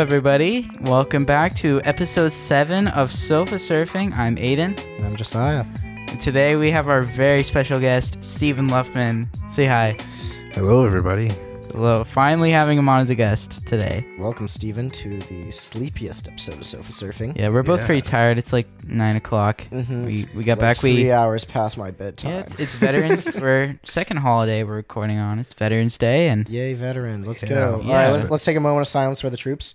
everybody. Welcome back to episode 7 of Sofa Surfing. I'm Aiden. And I'm Josiah. And today we have our very special guest, Steven Luffman. Say hi. Hello, everybody. Hello. Finally having him on as a guest today. Welcome, Steven, to the sleepiest episode of Sofa Surfing. Yeah, we're both Yeah. pretty tired. It's like 9 o'clock. Mhm, We, we got like back. three We hours past my bedtime. Yeah, it's, it's Veterans. we're second holiday we're recording on. It's Veterans Day, and Yay, veterans! Let's Yeah. go. All Yeah. right, let's, let's take a moment of silence for the troops.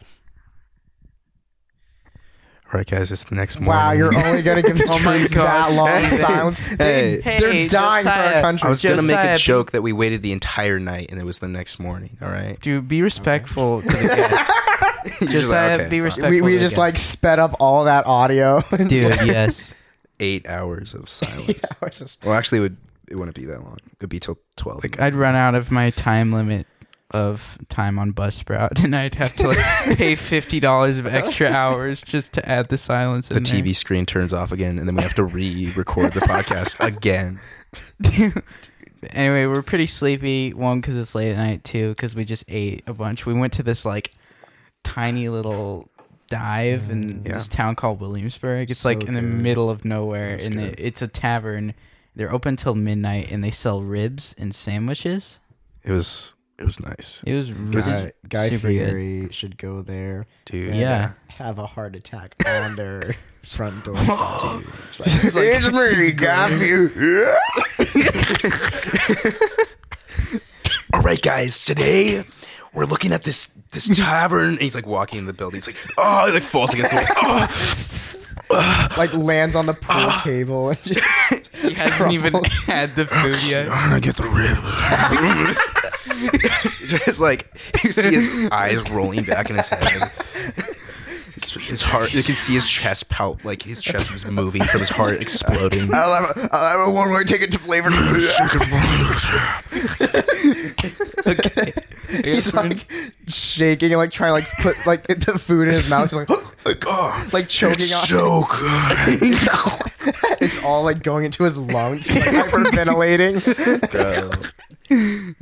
All right, guys, it's the next morning. Wow, you're only gonna give the Oh my troops gosh, that long Hey. silence. They, Hey. they're Hey, dying for our country. I was gonna make a joke that we waited the entire night and it was the next morning. All right. dude, be respectful to the guest. Just like, okay, be respectful. we we to the just like sped up all that audio. dude. yes. Eight hours of silence. Yeah, Well, actually, it would it wouldn't be that long. It'd be till twelve. Like I'd run out of my time limit of time on Buzzsprout, and I'd have to like pay fifty dollars of extra hours just to add the silence. the in there. TV screen turns off again, and then we have to re-record the podcast again. anyway, we're pretty sleepy. One, because it's late at night. Two, because we just ate a bunch. We went to this like tiny little dive in Yeah. this town called Williamsburg. It's So like in the good. middle of nowhere, That's and it, it's a tavern. They're open till midnight, and they sell ribs and sandwiches. It was it was nice, It was really Guy, Guy super good. Fieri should go there. dude. and, Yeah. uh, have a heart attack on their front door. stop. Dude. It's, like, it's me, Guy All right, guys. Today we're looking at this this tavern. And he's like walking in the building. He's like, oh, he like falls against the wall. Oh, like lands on the pool table and just He hasn't even had the food yet. I'm gonna get the rib. Just like you see his eyes rolling back in his head. His, his heart, you can see his chest pout, like his chest was moving from his heart exploding. I'll have a, I'll have a one way ticket to flavor. Okay. He's like shaking and like trying to like put like the food in his mouth. He's like, Like, oh, like choking it's on. so good. it's all like going into his lungs, like hyperventilating.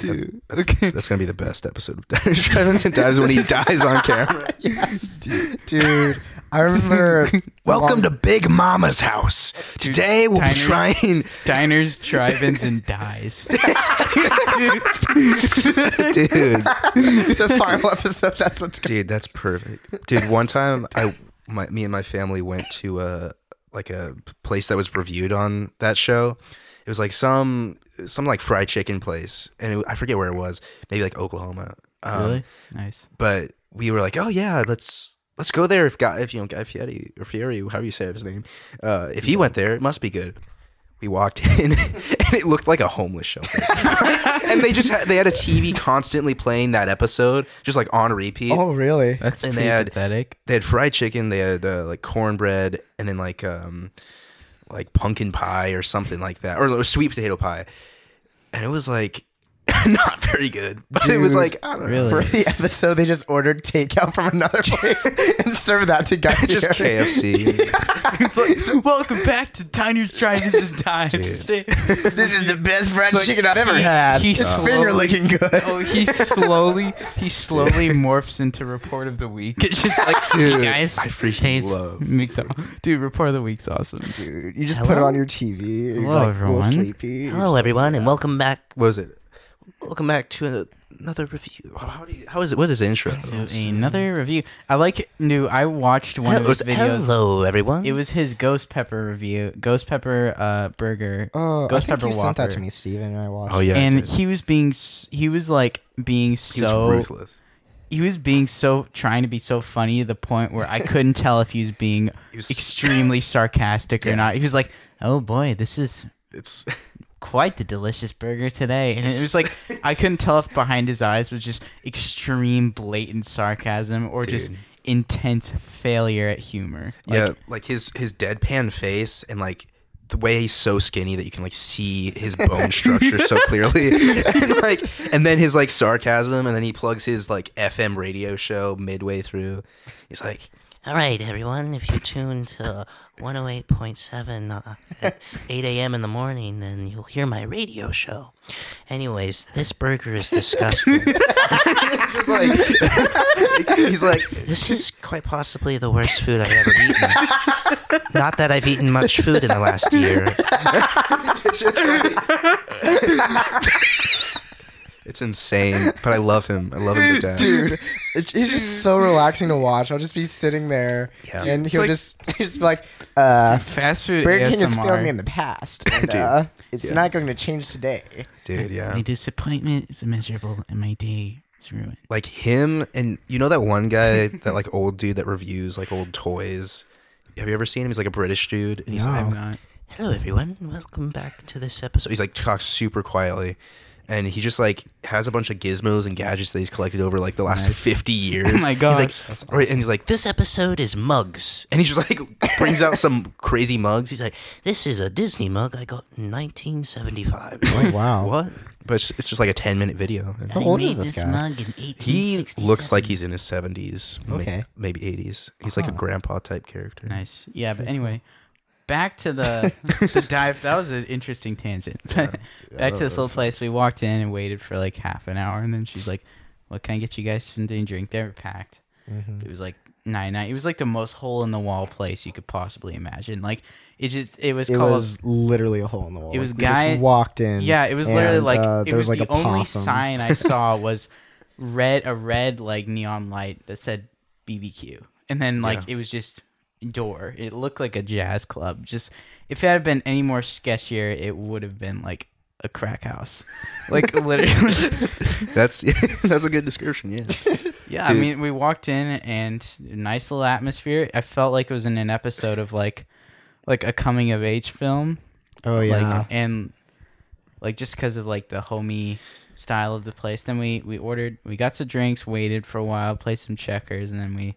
Dude. That's, that's gonna be the best episode of Diners, Drive-Ins, and Dives when he dies on camera. yes, dude. I remember. Welcome to Big Mama's house. Today we'll be trying, Diners, drive-ins, and dies. dude. the final episode. That's what's going. Dude, that's perfect. Dude, one time I my me and my family went to a like a place that was reviewed on that show. It was like some some like fried chicken place, and it, I forget where it was. Maybe like Oklahoma. Um, really? Nice. But we were like, oh yeah, let's let's go there. If Guy, if you know Guy Fieri or Fieri, however you say his name, uh, if he went there, it must be good. We walked in, and it looked like a homeless shelter. and they just had, they had a TV constantly playing that episode, just like on repeat. Oh, really? That's And they had- pathetic. They had fried chicken, they had uh, like cornbread, and then like um like pumpkin pie or something like that, or, or sweet potato pie. And it was like not very good, but it was like I don't really? know, For the episode, they just ordered takeout from another place and served that to guys. just Fieri. KFC. It's like, welcome back to Diners, Drive-ins, and Dives. This is the best fried Like, chicken I've ever he- had. he It's slowly- finger licking good. Oh, he slowly, he slowly morphs into report of the week. It's just like, Dude, hey guys, I freaking today's love- McDonald's. Dude, report of the week's awesome. Dude, you just put it on your TV. You're Hello, like, everyone. Sleepy. Hello, everyone, and welcome back. What was it? Welcome back to another review. How, how do you? How is it? What is the intro? So another review. I like new. I watched one of his videos. Hello, everyone. It was his ghost pepper review, ghost pepper uh, burger, Oh, I ghost think pepper you sent that to me, Steven, and I watched. Oh yeah, and I he was being, s- he was like being he was so, ruthless. he was being so trying to be so funny to the point where I couldn't tell if he was being He was- extremely sarcastic or not. He was like, "Oh boy, this is It's quite the delicious burger today," and it was like I couldn't tell if behind his eyes was just extreme, blatant sarcasm or just Dude. intense failure at humor. Like, yeah, like his his deadpan face and like the way he's so skinny that you can like see his bone structure so clearly, and like and then his like sarcasm, and then he plugs his like FM radio show midway through. He's like, All right, everyone. If you tune to 108.7 uh, at 8 a.m. in the morning, then you'll hear my radio show. Anyways, this burger is disgusting. Just like he's like This is quite possibly the worst food I've ever eaten. Not that I've eaten much food in the last year. it's, just like- It's insane, but I love him. I love him to death. Dude, it's, he's just so relaxing to watch. I'll just be sitting there, Yeah. and It's he'll like- just he'll just be like, uh, Fast food Burger King has ASMR. failed me in the past. And, Dude, uh, it's yeah. not going to change today. Dude, yeah. My disappointment is miserable, and my day is ruined. Like him and you know that one guy, that like old dude that reviews like old toys. Have you ever seen him? He's like a British dude, and he's No. I like, have not. Hello, everyone. Welcome back to this episode. he's like talks super quietly, and he just like has a bunch of gizmos and gadgets that he's collected over like the last Nice. fifty oh years. Oh my He's gosh. like, right, and he's like, This episode is mugs. and he just like brings out some crazy mugs. He's He's like, this is a Disney mug I got in 1975. Oh, wow. what? But it's, it's just like a ten minute video. How old is this guy? he looks like he's in his seventies, Okay. maybe eighties. He's like a grandpa type character. Nice. Yeah, but anyway, back to the the dive. That was an interesting tangent. back to this little place. We walked in and waited for like half an hour, and then she's like, "What can I get you guys something to drink?" They were packed. Mm-hmm. It was like nine nine. It was like the most hole in the wall place you could possibly imagine. Like it just it was It called. was literally a hole in the wall. It was Like, we just guy- walked in. yeah, it was literally and, like uh, it was, was like the only possum. sign I saw was red a red like neon light that said BBQ, and then like Yeah. it was just door. It looked like a jazz club. Just if it had been any more sketchier, it would have been like a crack house, like literally. That's that's a good description. Yeah. Yeah, Dude. I mean, we walked in and nice little atmosphere. I felt like it was in an episode of like, like a coming of age film. Oh yeah. Like and like just because of like the homey style of the place. Then we we ordered, we got some drinks, waited for a while, played some checkers, and then we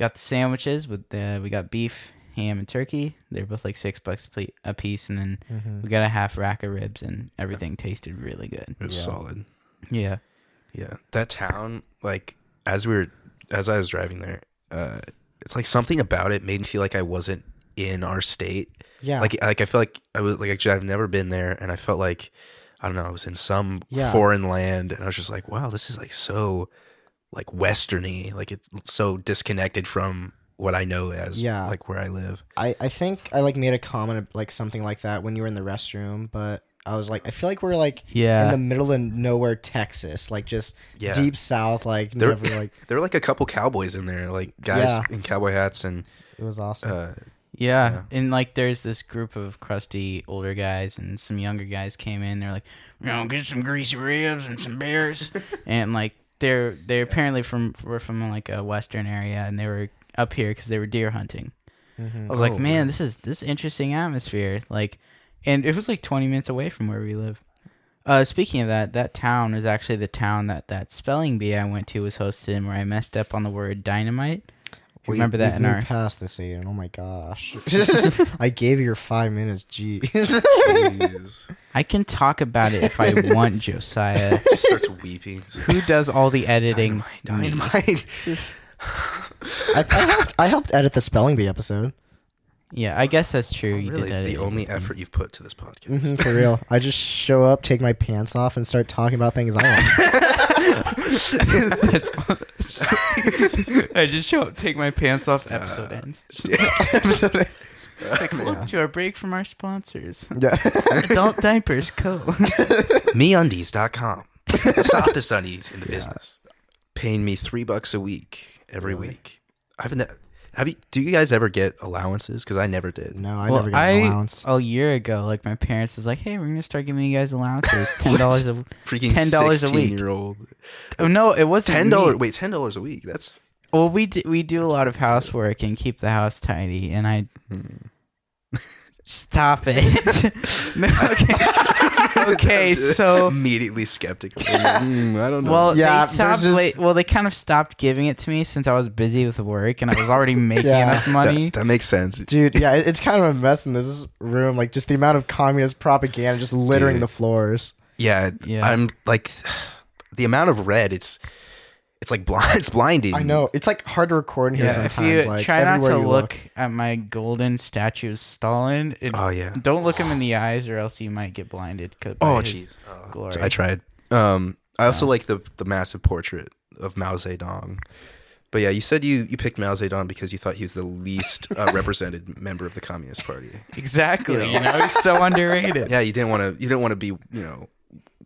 got the sandwiches with the we got beef, ham, and turkey. They're both like six bucks a piece, and then Mhm. we got a half rack of ribs, and everything tasted really good. It was Yeah. solid. Yeah. Yeah, that town, like as we were, as I was driving there, uh, it's like something about it made me feel like I wasn't in our state. yeah. Like, like I feel like I was like actually I've never been there, and I felt like I don't know, I was in some Yeah. foreign land, and I was just like, wow, this is like so like westerny, like it's so disconnected from what I know as Yeah. like where I live. I, I think I like made a comment like something like that when you were in the restroom, but I was like, I feel like we're like Yeah. in the middle of nowhere, Texas, like just Yeah. deep south, like There- never like There were like a couple cowboys in there, like guys Yeah. in cowboy hats, and it was awesome. uh, Yeah. Yeah. and like there's this group of crusty older guys and some younger guys came in. They're like, you know, get some greasy ribs and some beers, and like they're they're apparently from were from like a western area, and they were up here because they were deer hunting. Mhm. I was like, Oh, man, this is this interesting atmosphere. Like, and it was like 20 minutes away from where we live. Uh, speaking of that, that town was actually the town that that spelling bee I went to was hosted in, where I messed up on the word dynamite. We- Remember that we've in moved our past this, Aiden. Oh my gosh, I gave you your five minutes. Jeez. jeez. I can talk about it if I want, Josiah. just starts weeping. Who does all the editing? Dynamite, Me. dynamite. I, I helped. I helped edit the spelling bee episode. Yeah, I guess that's true. you really, did the it only with effort you've put to this podcast. hmm for real. I just show up, take my pants off, and start talking about things I want. That's I just show up, take my pants off. Episode ends. Like, look to our break from our sponsors. yeah. Adult Diapers Co. MeUndies.com. The softest undies in the business. Paying me three bucks a week every Really? week. I've ne- have you? Do you guys ever get allowances? Because I never did. No, I well, never got I an allowance. a year ago, like my parents was like, "Hey, we're gonna start giving you guys allowances, ten dollars a." Freaking $10 a week. year old. Oh no, it wasn't ten dollars. Wait, ten dollars a week. That's Well, we do, we do a lot of housework and keep the house tidy, and I hmm. stop it. No, okay, okay, so immediately skeptical. Mm, I don't know. well, Yeah, they stopped. there's wait, well, they kind of stopped giving it to me since I was busy with work, and I was already making Yeah. enough money. that, that makes sense. Dude, yeah, it- it's kind of a mess in this room. Like, just the amount of communist propaganda just littering Dude. the floors. Yeah, Yeah. I'm like the amount of red. It's it's like blind. It's blinding. I know it's like hard to record in here Yeah, if sometimes. you like, try not everywhere to you look, at my golden statue of Stalin, it, Oh yeah. don't look him in the eyes, or else you might get blinded. 'cause- by Oh his jeez. Oh, glory. I tried. Um, I also Yeah. like the the massive portrait of Mao Zedong. But yeah, you said you you picked Mao Zedong because you thought he was the least uh, represented member of the Communist Party. Exactly. You know. You know, he's so underrated. Yeah, you didn't want to. You didn't want to be, you know,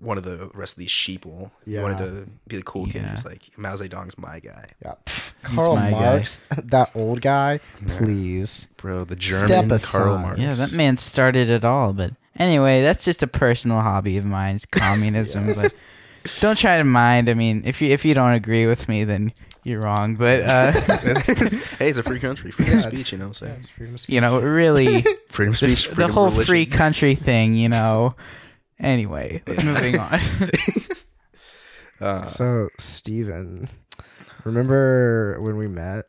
one of the rest of these sheeple. You wanted Yeah. to be the cool kid. Yeah. who's like Mao Zedong's my guy, Yeah. Karl my guy. Marx, that old guy. Please. bro. The Step German aside. Karl Marx. Yeah, that man started it all. But anyway, that's just a personal hobby of mine. Is communism. But don't try to mind. I mean, if you if you don't agree with me, then you're wrong. But uh, hey, it's a free country, freedom Yeah, of it's- speech. You know what I'm saying? Freedom of speech. you know, really, Freedom of the, speech. the freedom of whole religion. free country thing. You know. Anyway, moving on. Uh, So, Steven, remember when we met?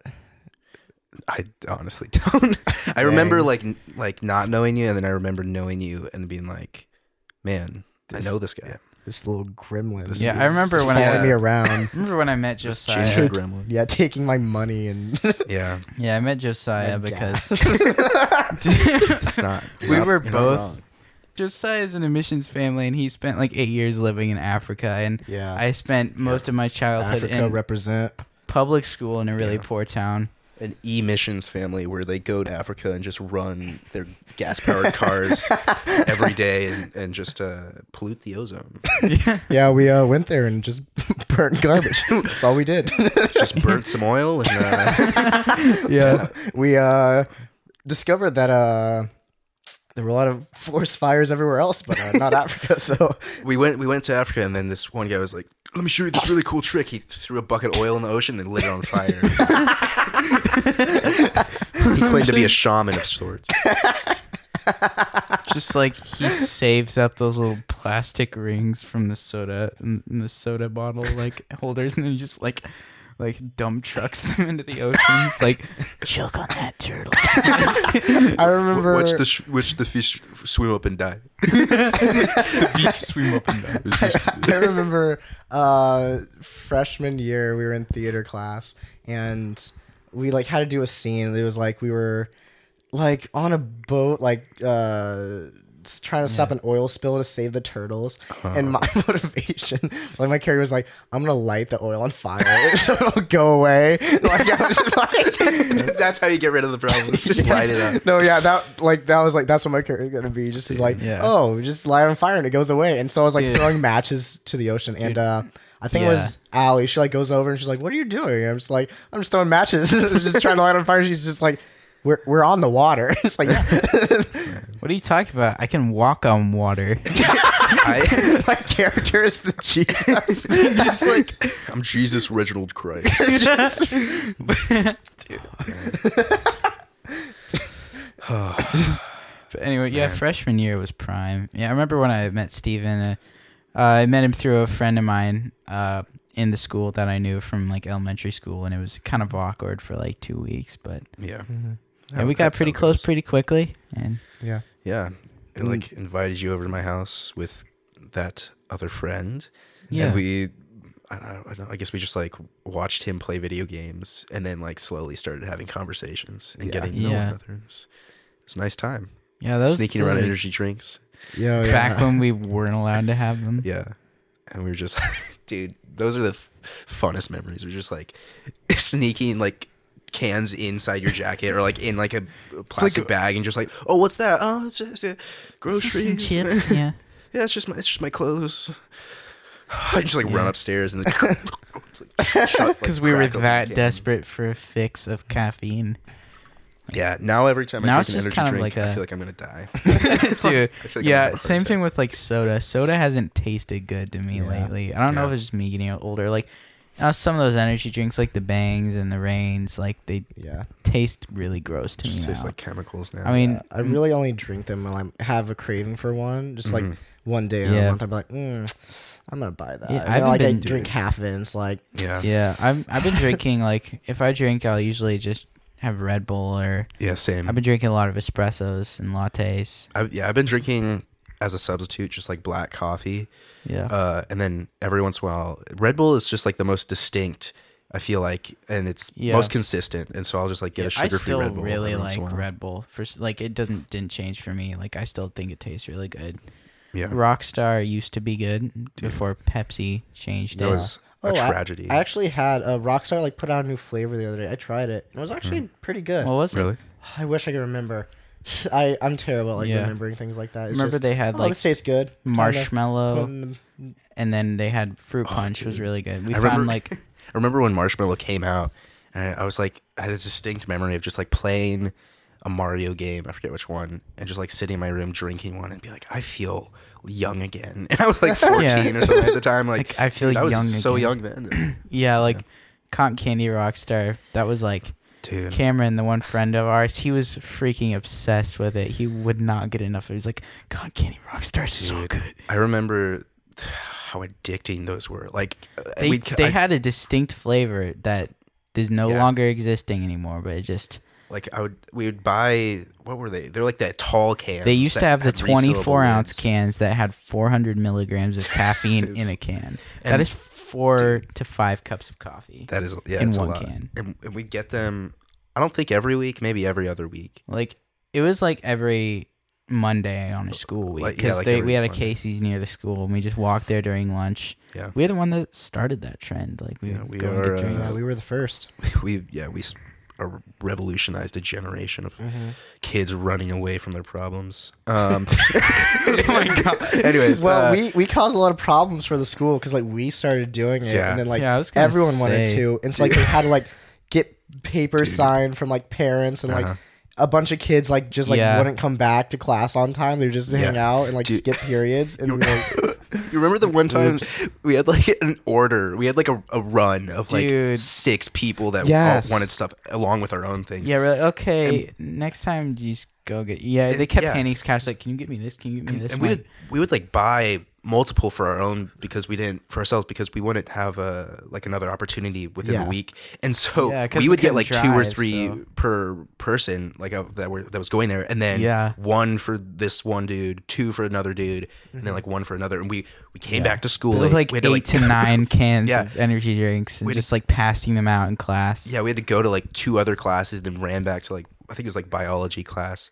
I honestly don't. I remember Dang. like like not knowing you, and then I remember knowing you and being like, man, I know this guy. This little gremlin. This Yeah, I remember when following I me around. remember when I met This Josiah. ginger gremlin. yeah, taking my money and Yeah, Yeah, I met Josiah because it's not. we not- were you're not both wrong. Josiah's an emissions family, and he spent like eight years living in Africa, and yeah, I spent most of my childhood Africa in represent. public school in a really Yeah. poor town. an emissions family where they go to Africa and just run their gas powered cars every day and, and just uh, pollute the ozone. yeah, Yeah, we uh, went there and just burnt garbage. That's all we did. Just burnt some oil and uh, yeah, we uh, discovered that uh, there were a lot of forest fires everywhere else, but uh, not Africa. So we went we went to Africa and then this one guy was like, "Let me show you this really cool trick." He threw a bucket of oil in the ocean and lit it on fire. he claimed to be a shaman of sorts. just like he saves up those little plastic rings from the soda in in the soda bottle like holders, and then he just like like dump trucks them into the oceans. like choke on that turtle. I remember. Watch the sh- watch the fish swim up and die. swim up and down. I remember uh, freshman year we were in theater class and we like had to do a scene. It was like we were like on a boat, like uh, s- trying to stop an oil spill to save the turtles. And my motivation, like my character was like, "I'm gonna light the oil on fire so it'll go away." Like I was just like. That's how you get rid of the problems. Just light it up. No, yeah, that like that was like that's what my character was gonna be. Just to, like, Yeah. oh, just light on fire and it goes away. And so I was like Dude. throwing matches to the ocean, and uh, I think it was Allie. She like goes over and she's like, "What are you doing?" And I'm just like, "I'm just throwing matches, just trying to light on fire." She's just like, "We're we're on the water." it's like, What are you talking about? I can walk on water. I, my character is the Jesus. just like I'm Jesus Reginald Christ. But anyway, yeah, Man. freshman year was prime. Yeah, I remember when I met Steven. Uh, uh, I met him through a friend of mine uh, in the school that I knew from like elementary school, and it was kind of awkward for like two weeks. But Yeah. yeah, we got pretty close pretty quickly, and yeah, Yeah. I like invited you over to my house with that other friend. yeah, And we I don't, know, I don't I guess we just like watched him play video games and then like slowly started having conversations and Yeah. getting to know Yeah. one another. It was, it was a nice time. yeah, that Sneaking around energy drinks. yeah, yeah. back when we weren't allowed to have them. Yeah. And we were just dude, those are the f- funnest memories. We're just like sneaking like cans inside your jacket or like in like a, a plastic bag and just like, "Oh, what's that? Oh, it's just uh, groceries." Some chips, yeah. yeah, it's just my it's just my clothes. I just like run upstairs and then Because we were that desperate for a fix of caffeine, Yeah, now every time I Now drink it's an just energy kind of drink, like I a- feel like I'm gonna die. dude. Like I'm gonna have a yeah, same attack. thing with like soda. Soda hasn't tasted good to me Yeah. lately. I don't know if it's just me getting older. Like uh, some of those energy drinks, like the Bangs and the Reigns, like they yeah. taste really gross to Just me tastes now. like chemicals now. I mean, I really only drink them when I have a craving for one. Just like Mhm. one day in Yeah. a month, I'm like, mm, I'm gonna buy that. Yeah, I then, haven't I been- drink half of it. And it's like, yeah, yeah, I've I've been drinking like if I drink, I'll usually just have Red Bull or yeah, same. I've been drinking a lot of espressos and lattes. I've, yeah, I've been drinking as a substitute, just like black coffee. Yeah. Uh, and then every once in a while, Red Bull is just like the most distinct. I feel like, and it's Yeah. most consistent, and so I'll just like get a sugar-free Red Bull. really every once like in a while. Red Bull. For like, it doesn't didn't change for me. Like, I still think it tastes really good. Yeah, Rockstar used to be good before Pepsi changed that it. was a Oh, tragedy. I actually had a Rockstar like put out a new flavor the other day. I tried it. It was actually pretty good. what was it? really? I wish I could remember. I I'm terrible at like Yeah. remembering things like that. It's Remember just, they had oh, like this tastes good. Time to put marshmallow, in the- and then they had fruit Oh, punch was really good. We I found remember, like I remember when Marshmallow came out, and I was like, I had a distinct memory of just like playing a Mario game. I forget which one, and just like sitting in my room drinking one and be like, I feel young again. And I was like 14 Yeah. or something at the time. Like, Like, I feel dude, I was young so again. young then, yeah, like cotton candy Rockstar. That was like dude. Cameron, the one friend of ours. He was freaking obsessed with it. He would not get enough. He was like, God, candy Rockstar is so good. I remember how addicting those were. Like, uh, They they I- had a distinct flavor that is no Yeah. longer existing anymore. But it just like I would we would buy what were they? They're like that tall cans. they used to have the 24 ounce cans that had 400 milligrams of caffeine It in a can. that is four to five cups of coffee. That is yeah, in it's one a lot. can. And, and we get them. I don't think every week, maybe every other week. Like it was like every Monday on a school week Like- yeah, because like every we had a Monday. Casey's near the school and we just walked there during lunch. Yeah. we are the one that started that trend. Like we, Yeah, would we go and are, get drinks. yeah, we were the first. We yeah we s- uh, revolutionized a generation of Mm-hmm. kids running away from their problems. Um, oh my god. Anyways, Well, uh, we we caused a lot of problems for the school because like we started doing it, Yeah. and then like Yeah, I was gonna everyone wanted to, and so like they had to like get paper signed from like parents and like Uh-huh. A bunch of kids like just like Yeah. wouldn't come back to class on time. They would just hang Yeah. out and like Dude. skip periods and like, you remember the one time we had like an order? We had like a, a run of like Dude. six people that Yes. all wanted stuff along with our own things. Yeah, really. Okay, next time you just go get. Yeah, they kept yeah. handing us cash. Like, can you get me this? Can you get me this? and we one?" would we would like buy multiple for our own because we didn't for ourselves because we wouldn't have a like another opportunity within Yeah. the week and so Yeah, 'cause we we would get couldn't like two or three so- per person like uh, that were that was going there and then Yeah. one for this one dude two for another dude and then like one for another and we we came back to school There was late. like We eight had to nine cans Yeah. of energy drinks and We had to- just like passing them out in class. yeah we had to go to like two other classes then ran back to like I think it was like biology class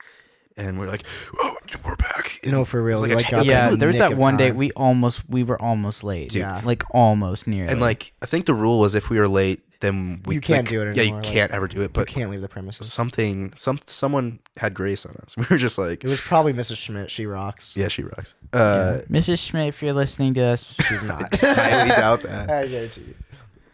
and we're like oh we're back no for real. like like, ta- got yeah. There was that of one day we almost we were almost late. Dude. Yeah. like almost near. and like I think the rule was if we were late then we You can't like, do it yeah you anymore, like, can't ever do it But you can't leave the premises. something some someone had grace on us. We were just like, It was probably Mrs. Schmidt. She rocks. yeah, she rocks. Uh, Mrs. Schmidt, if you're listening to us, She's not. I highly doubt that. I guarantee you.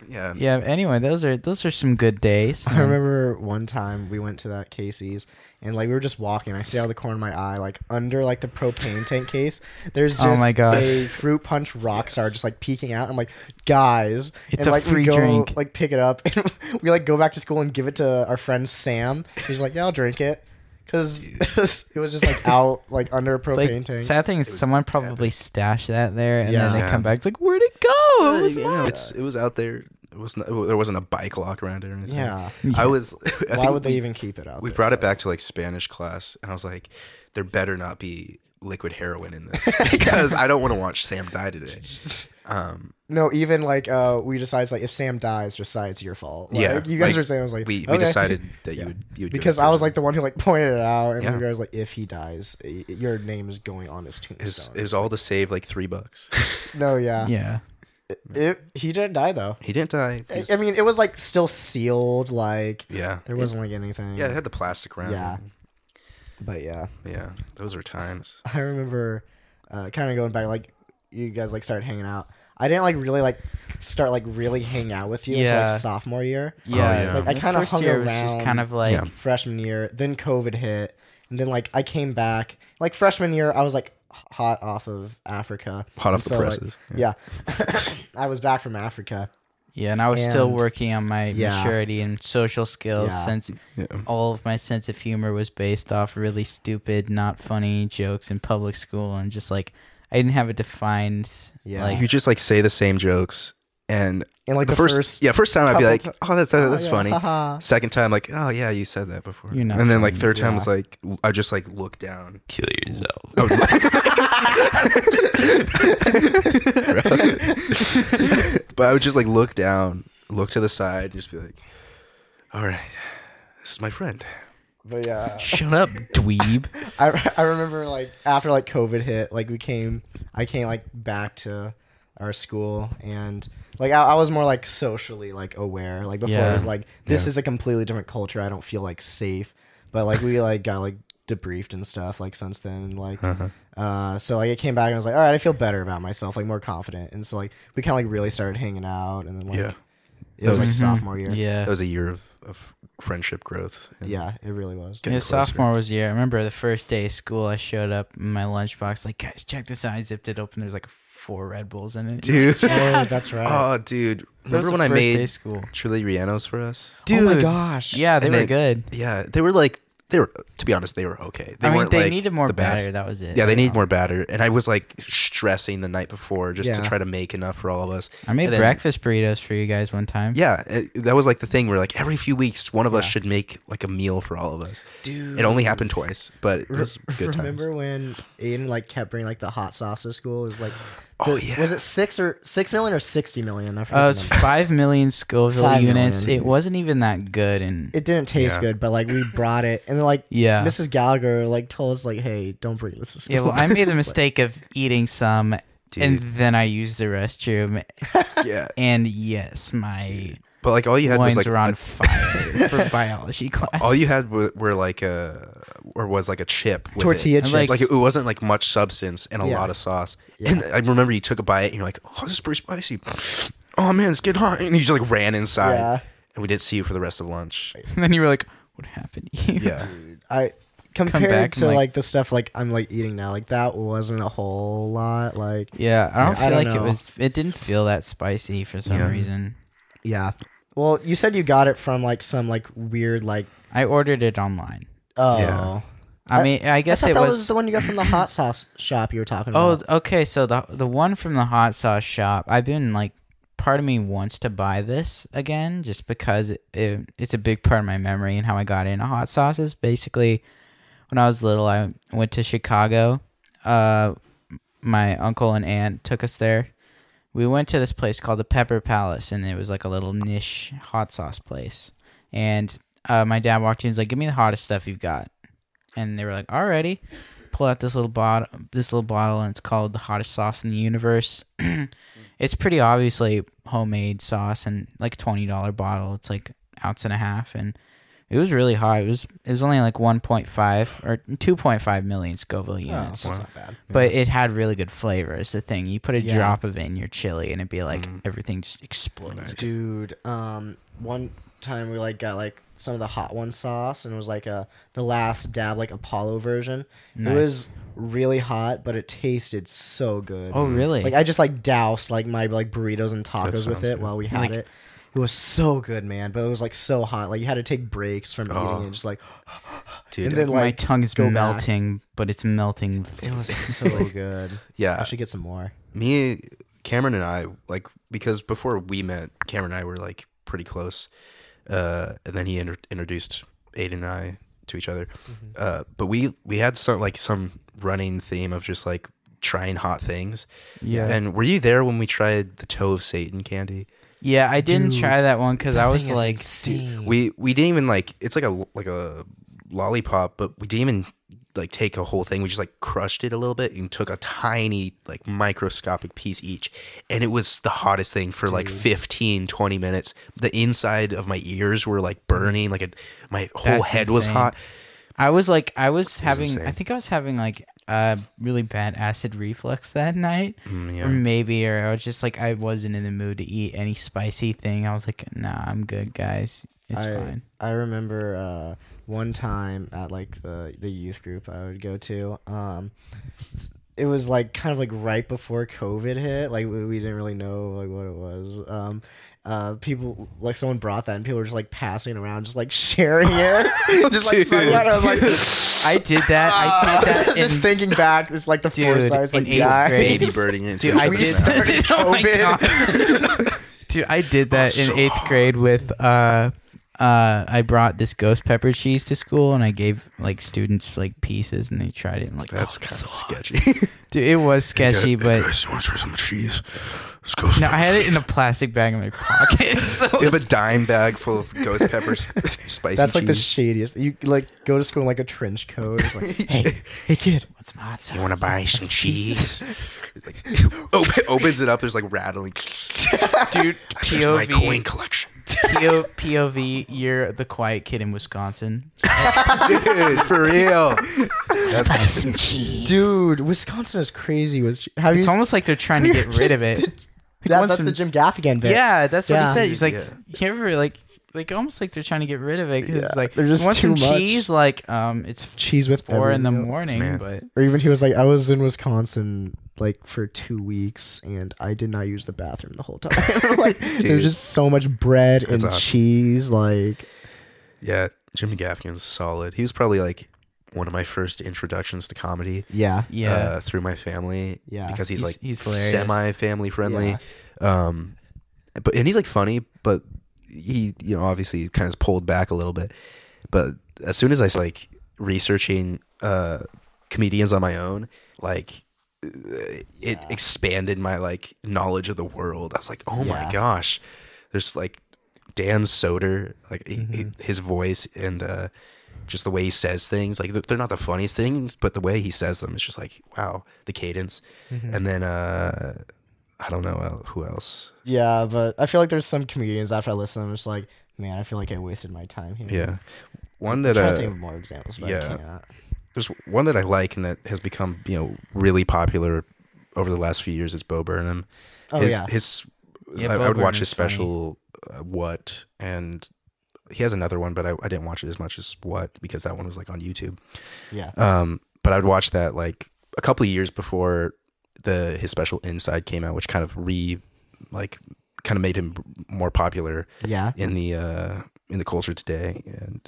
Yeah, yeah. Anyway, those are those are some good days. I remember one time we went to that Casey's and like we were just walking. I see out of the corner of my eye, like under like the propane tank case, there's oh just Oh my God. a fruit punch rock star just like peeking out. I'm like, guys, It's and a like free we go drink. like pick it up and we like go back to school and give it to our friend Sam. He's like, yeah, I'll drink it because it was, it was just like out like under a propane like tank. sad thing is someone probably stashed that there, and Yeah. then they Yeah. come back. It's like, where'd it go? It was you know, it's it was out there. It was not, there wasn't a bike lock around it or anything. yeah. I was. I Why would they we- even keep it out? We there? brought it back to like Spanish class, and I was like, there better not be liquid heroin in this because I don't want to watch Sam die today. Um, No, even like uh, we decided like if Sam dies, just say it's your fault. Like, Yeah, you guys like, were saying I was like we we okay. decided that Yeah. you would you would because I was like the one who like pointed it out, and Yeah. you guys like if he dies, your name is going on his It's- tombstone. it was all to save like three bucks. no, yeah, yeah. It, he didn't die though. he didn't die. I, He's- I mean, it was like still sealed. Like yeah, there wasn't like anything. yeah, it had the plastic around. Yeah. but yeah, yeah, those are times. I remember uh, kind of going back. Like you guys like started hanging out. I didn't like really like start like really hang out with you until Yeah. like sophomore year. Yeah, yeah. Like, I The kinda first hung year was just around- kind of like Yeah. freshman year. Then COVID hit, and then like I came back. Like freshman year, I was like h- hot off of Africa. Hot off And the so, like, presses. yeah, I was back from Africa. yeah, and I was still working on my Yeah. maturity and social skills Yeah. since Yeah. all of my sense of humor was based off really stupid, not funny jokes in public school, and just like I didn't have a defined Yeah. like you just like say the same jokes And And like the, the, first, yeah, first time I'd be like, ti- "Oh, that's that's oh, yeah, funny." haha. Second time, like, "Oh yeah, you said that before." You're not and then like third time yeah. was like, I just like look down. Kill yourself. I but I would just like look down, look to the side, and just be like, "All right, this is my friend." But yeah, Shut up, dweeb. I I remember like after like COVID hit, like we came, I came like back to our school and like I, I was more like socially like aware. Like before, Yeah. it was like this Yeah. is a completely different culture. I don't feel like safe. But like we like got like debriefed and stuff like since then. And, like Uh-huh. uh, so like it came back and I was like, all right, I feel better about myself, like more confident. And so like we kind of like really started hanging out, and then like Yeah. it was like Mhm. sophomore year. Yeah. That was a year of, of friendship growth. Yeah, it really was. Yeah, sophomore was year. I remember the first day of school, I showed up in my lunchbox, like, guys, check this out. I zipped it open. There's like four Red Bulls in it. dude. Oh, that's right. Oh, dude. Remember when I first day made of school? Chili Rellenos for us? oh my Dude. gosh. Yeah, they And were they- good. Yeah, they were like they were. To be honest, they were okay. They I mean, weren't, they like, needed more the best. batter. That was it. Yeah, they need more batter. And I was like stressing the night before just to Yeah. try to make enough for all of us. I made And then- breakfast burritos for you guys one time. Yeah, it, that was like the thing where like every few weeks one of us Yeah. should make like a meal for all of us. dude. It only happened twice, but it Re- was good remember times. when Aiden like kept bringing like the hot sauce to school? It was like, Oh, the- yeah. was it six or six million or sixty million? I Uh, forget. it's number. five million Scoville Five units. million. It wasn't even that good, and it didn't taste Yeah. good, but like we brought it, and then like yeah, Mrs. Gallagher like told us like, hey, don't bring this to school. yeah. Well, I made the mistake of eating some, Dude. and then I used the restroom, yeah, and yes, my but like all you had was loins like were on a- fire for biology class. all you had were, were like a or was like a chip with tortilla it. chips. Like- Like it wasn't like much substance and a Yeah. lot of sauce. Yeah. And I remember you took a bite and you're like, "Oh, this is pretty spicy." Oh man, it's getting hot. And you just like ran inside. yeah, And we didn't see you for the rest of lunch. and then you were like, "What happened?" to you?" Yeah. I compared back to and, like, like- the stuff like I'm like eating now, like that wasn't a whole lot. Like Yeah, I don't I feel don't like it was. It didn't feel that spicy for some Yeah. reason. yeah. Well, you said you got it from like some like weird like I ordered it online. oh. Yeah. I I- mean, I I guess thought it that was. was the one you got from the hot sauce shop you were talking about. oh, about. okay. So the the one from the hot sauce shop, I've been like, part of me wants to buy this again, just because it, it, it's a big part of my memory and how I got into hot sauces. Basically, when I was little, I went to Chicago. Uh, my uncle and aunt took us there. We went to this place called the Pepper Palace, and it was like a little niche hot sauce place. And uh, my dad walked in, was like, "Give me the hottest stuff you've got." And they were like, "Alrighty." Pull out this little bottle, this little bottle, and it's called the hottest sauce in the universe. it's pretty obviously homemade sauce, and like twenty dollar bottle. It's like ounce and a half, and it was really hot. It was it was only like one point five or two point five million Scoville units. Oh, units that's not bad. but it had really good flavor. Is the thing you put a Yeah. drop of it in your chili and it'd be like Mm. everything just explodes. Nice. Dude, um, one time we like got like some of the hot one sauce, and it was like a the last dab like Apollo version. Nice. It was really hot, but it tasted so good. Oh really? Like I just like doused like my like burritos and tacos with it good. while we had Like- it. It was so good, man. But it was like so hot. Like you had to take breaks from Oh. eating and just like Dude. and then My tongue is go back. melting, but it's melting. it was so good. yeah. I should get some more. me cameron and i like because before we met cameron and i were like pretty close uh and then he inter- introduced aiden and i to each other uh but we we had some like some running theme of just like trying hot things Yeah, and were you there when we tried the toe of satan candy yeah. I didn't Dude, try that one because I was like, insane. we we didn't even like it's like a like a lollipop but we didn't even like take a whole thing we just like crushed it a little bit and took a tiny like microscopic piece each and it was the hottest thing for like Dude. 15 20 minutes the inside of my ears were like burning like a, my whole That's head was hot I was like, I was having, insane. I think I was having like a really bad acid reflux that night, Mm, or maybe, or I was just like, I wasn't in the mood to eat any spicy thing. I was like, nah, I'm good, guys. It's I, fine. I remember uh, one time at like the the youth group I would go to. Um, it was like kind of like right before COVID hit. Like we, we didn't really know like what it was. Um, uh, people like someone brought that and people were just like passing around, just like sharing it, just like Dude. sucking. I was like, I did that. I did that. just in- thinking back, it's like the Dude, foresight. It's like eighth yeah, grade. baby birding it Dude, into I did other's mouth. started Oh my God. Dude, I did that in so eighth grade with uh uh I brought this ghost pepper cheese to school and I gave like students like pieces and they tried it and like That's oh, kind of so sketchy. Dude, it was sketchy, but want to try some cheese? Let's no, I had it in a plastic bag in my pocket. So You have a dime bag full of ghost peppers, spicy That's like the shadiest. You like go to school in like a trench coat. It's like, hey, hey kid, what's my hot you want to buy some cheese? Like, open, opens it up. There's like rattling. Dude, That's just my coin collection. PO, POV, you're the quiet kid in Wisconsin. Dude, for real. That's Some cheese. dude, Wisconsin is crazy with. Have you? It's almost like they're trying to get rid of it. That, that's in- the Jim Gaffigan bit. Yeah, that's what Yeah. he said. He's like, Yeah. you ever like, like almost like they're trying to get rid of it because Yeah, like, they're just you want too some much. cheese? Like, um, it's cheese with four in the meal. morning, Man. but Or even he was like, I was in Wisconsin like for two weeks and I did not use the bathroom the whole time. like Dude. there's just so much bread That's and awesome. cheese. Like yeah. Jimmy Gaffigan's solid. He was probably like one of my first introductions to comedy. yeah, yeah, uh, through my family. Yeah. because he's, He's- like he's semi family friendly. Um, but and he's like funny, but he you know obviously kind of pulled back a little bit. But as soon as I was like researching uh comedians on my own, like uh, it expanded my like knowledge of the world. I was like, oh my gosh, there's like Dan Soder, like he- he- Mm-hmm. his voice and uh just the way he says things like they're- they're not the funniest things but the way he says them is just like wow the cadence Mm-hmm. and then uh i don't know uh, who else yeah. But I feel like there's some comedians after I listen, I'm just like, man, I feel like I wasted my time here. yeah one I'm that trying to uh think of more examples, but yeah. I can't. there's one that i like and that has become you know really popular over the last few years is bo burnham Oh his yeah, his Yeah, I, Bo I would watch his special uh, what and he has another one but I, I didn't watch it as much as what because that one was like on youtube yeah. Um, but I would watch that like a couple of years before the his special Inside came out, which kind of re like kind of made him more popular Yeah. in the uh in the culture today. And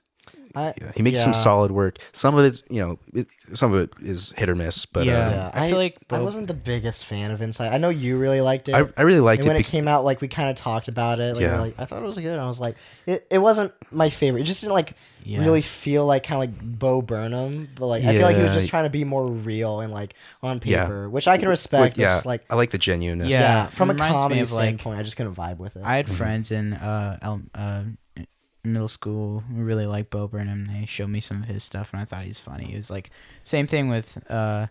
I, yeah, he makes some solid work. Some of it's you know it, some of it is hit or miss, but Yeah. uh, Yeah, I feel like I wasn't the biggest fan of Inside. I know you really liked it. I I really liked it. when it. it came out, like we kind of talked about it. Like, Yeah. like I thought it was good. And I was like, it, it wasn't my favorite. It just didn't like Yeah. really feel like kind of like Bo Burnham, but like I feel like he was just trying to be more real and like on Yeah. paper, which I can respect. but yeah, just like I like the genuineness. Yeah. yeah, it from a comedy of, like- standpoint, I just couldn't vibe with it. I had Mm-hmm. friends in uh, el- uh, middle school really liked Bo Burnham. They showed me some of his stuff, and I thought he's funny. It was like same thing with uh,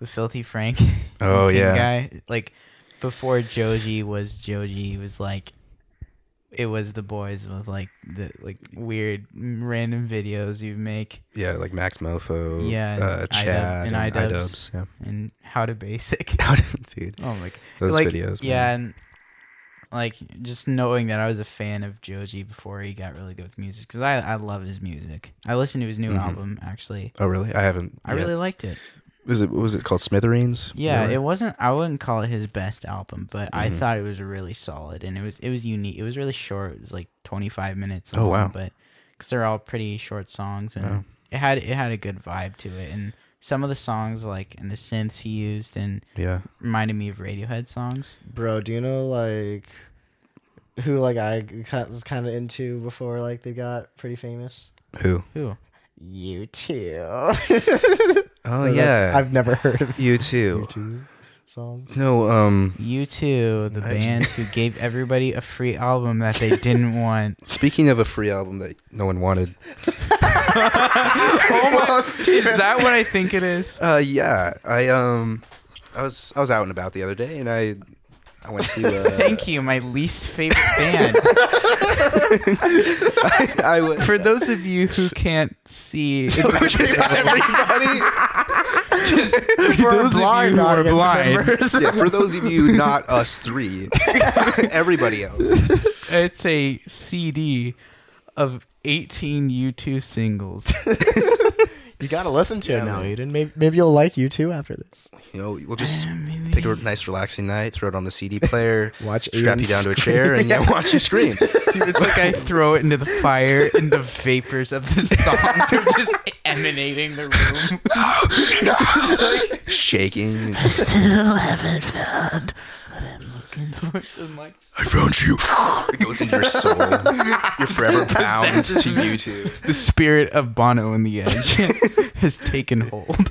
with Filthy Frank. Oh, yeah. guy. Like before Joji was Joji, it was like it was the boys with like the like weird random videos you make Yeah, like Maxmoefoe, Yeah, and uh, Chad, and and iDubbbz. iDubbbz. Yeah, and how to basic. How to dude, Oh my god. those like, videos. Yeah, man. and like just knowing that I was a fan of Joji before he got really good with music because I I love his music. I listened to his new Mhm. album actually. Oh, really? I haven't. I yeah. really liked it. was it. Was it called? Smithereens. Yeah, it wasn't. I wouldn't call it his best album, but I Mhm. thought it was really solid and it was it was unique. It was really short. It was like twenty five minutes. Oh, wow. But because they're all pretty short songs and Oh. it had it had a good vibe to it and. Some of the songs, like and the synths he used, and yeah. reminded me of Radiohead songs. Bro, do you know like who like I was kind of into before like they got pretty famous? Who? Who? U2. Oh That's- yeah, I've never heard of U2. you two songs. No, um, You too, the Actually- band who gave everybody a free album that they didn't want. speaking of a free album that no one wanted, Almost. Is that what I think it is? uh, yeah, I um, I was I was out and about the other day, and I I went to. Uh, Thank you, my least favorite band. I, I went, For those of you who can't see, which is everybody. for those of you who are blind, yeah, for those of you not us three, everybody else. it's a CD of 18 U2 singles. You gotta listen to Yeah, it now, man. Aiden. Maybe, maybe you'll like U2 after this. You know, we'll just Uh, pick a nice, relaxing night, throw it on the CD player, Watch strap Ian you down to a chair, and yeah, watch you scream. Dude, it's like I throw it into the fire, and the vapors of the songs are just emanating the room. Shaking. I Still haven't found what I'm I found you. it goes in your soul. You're forever bound to YouTube. the spirit of Bono in the Edge has taken hold.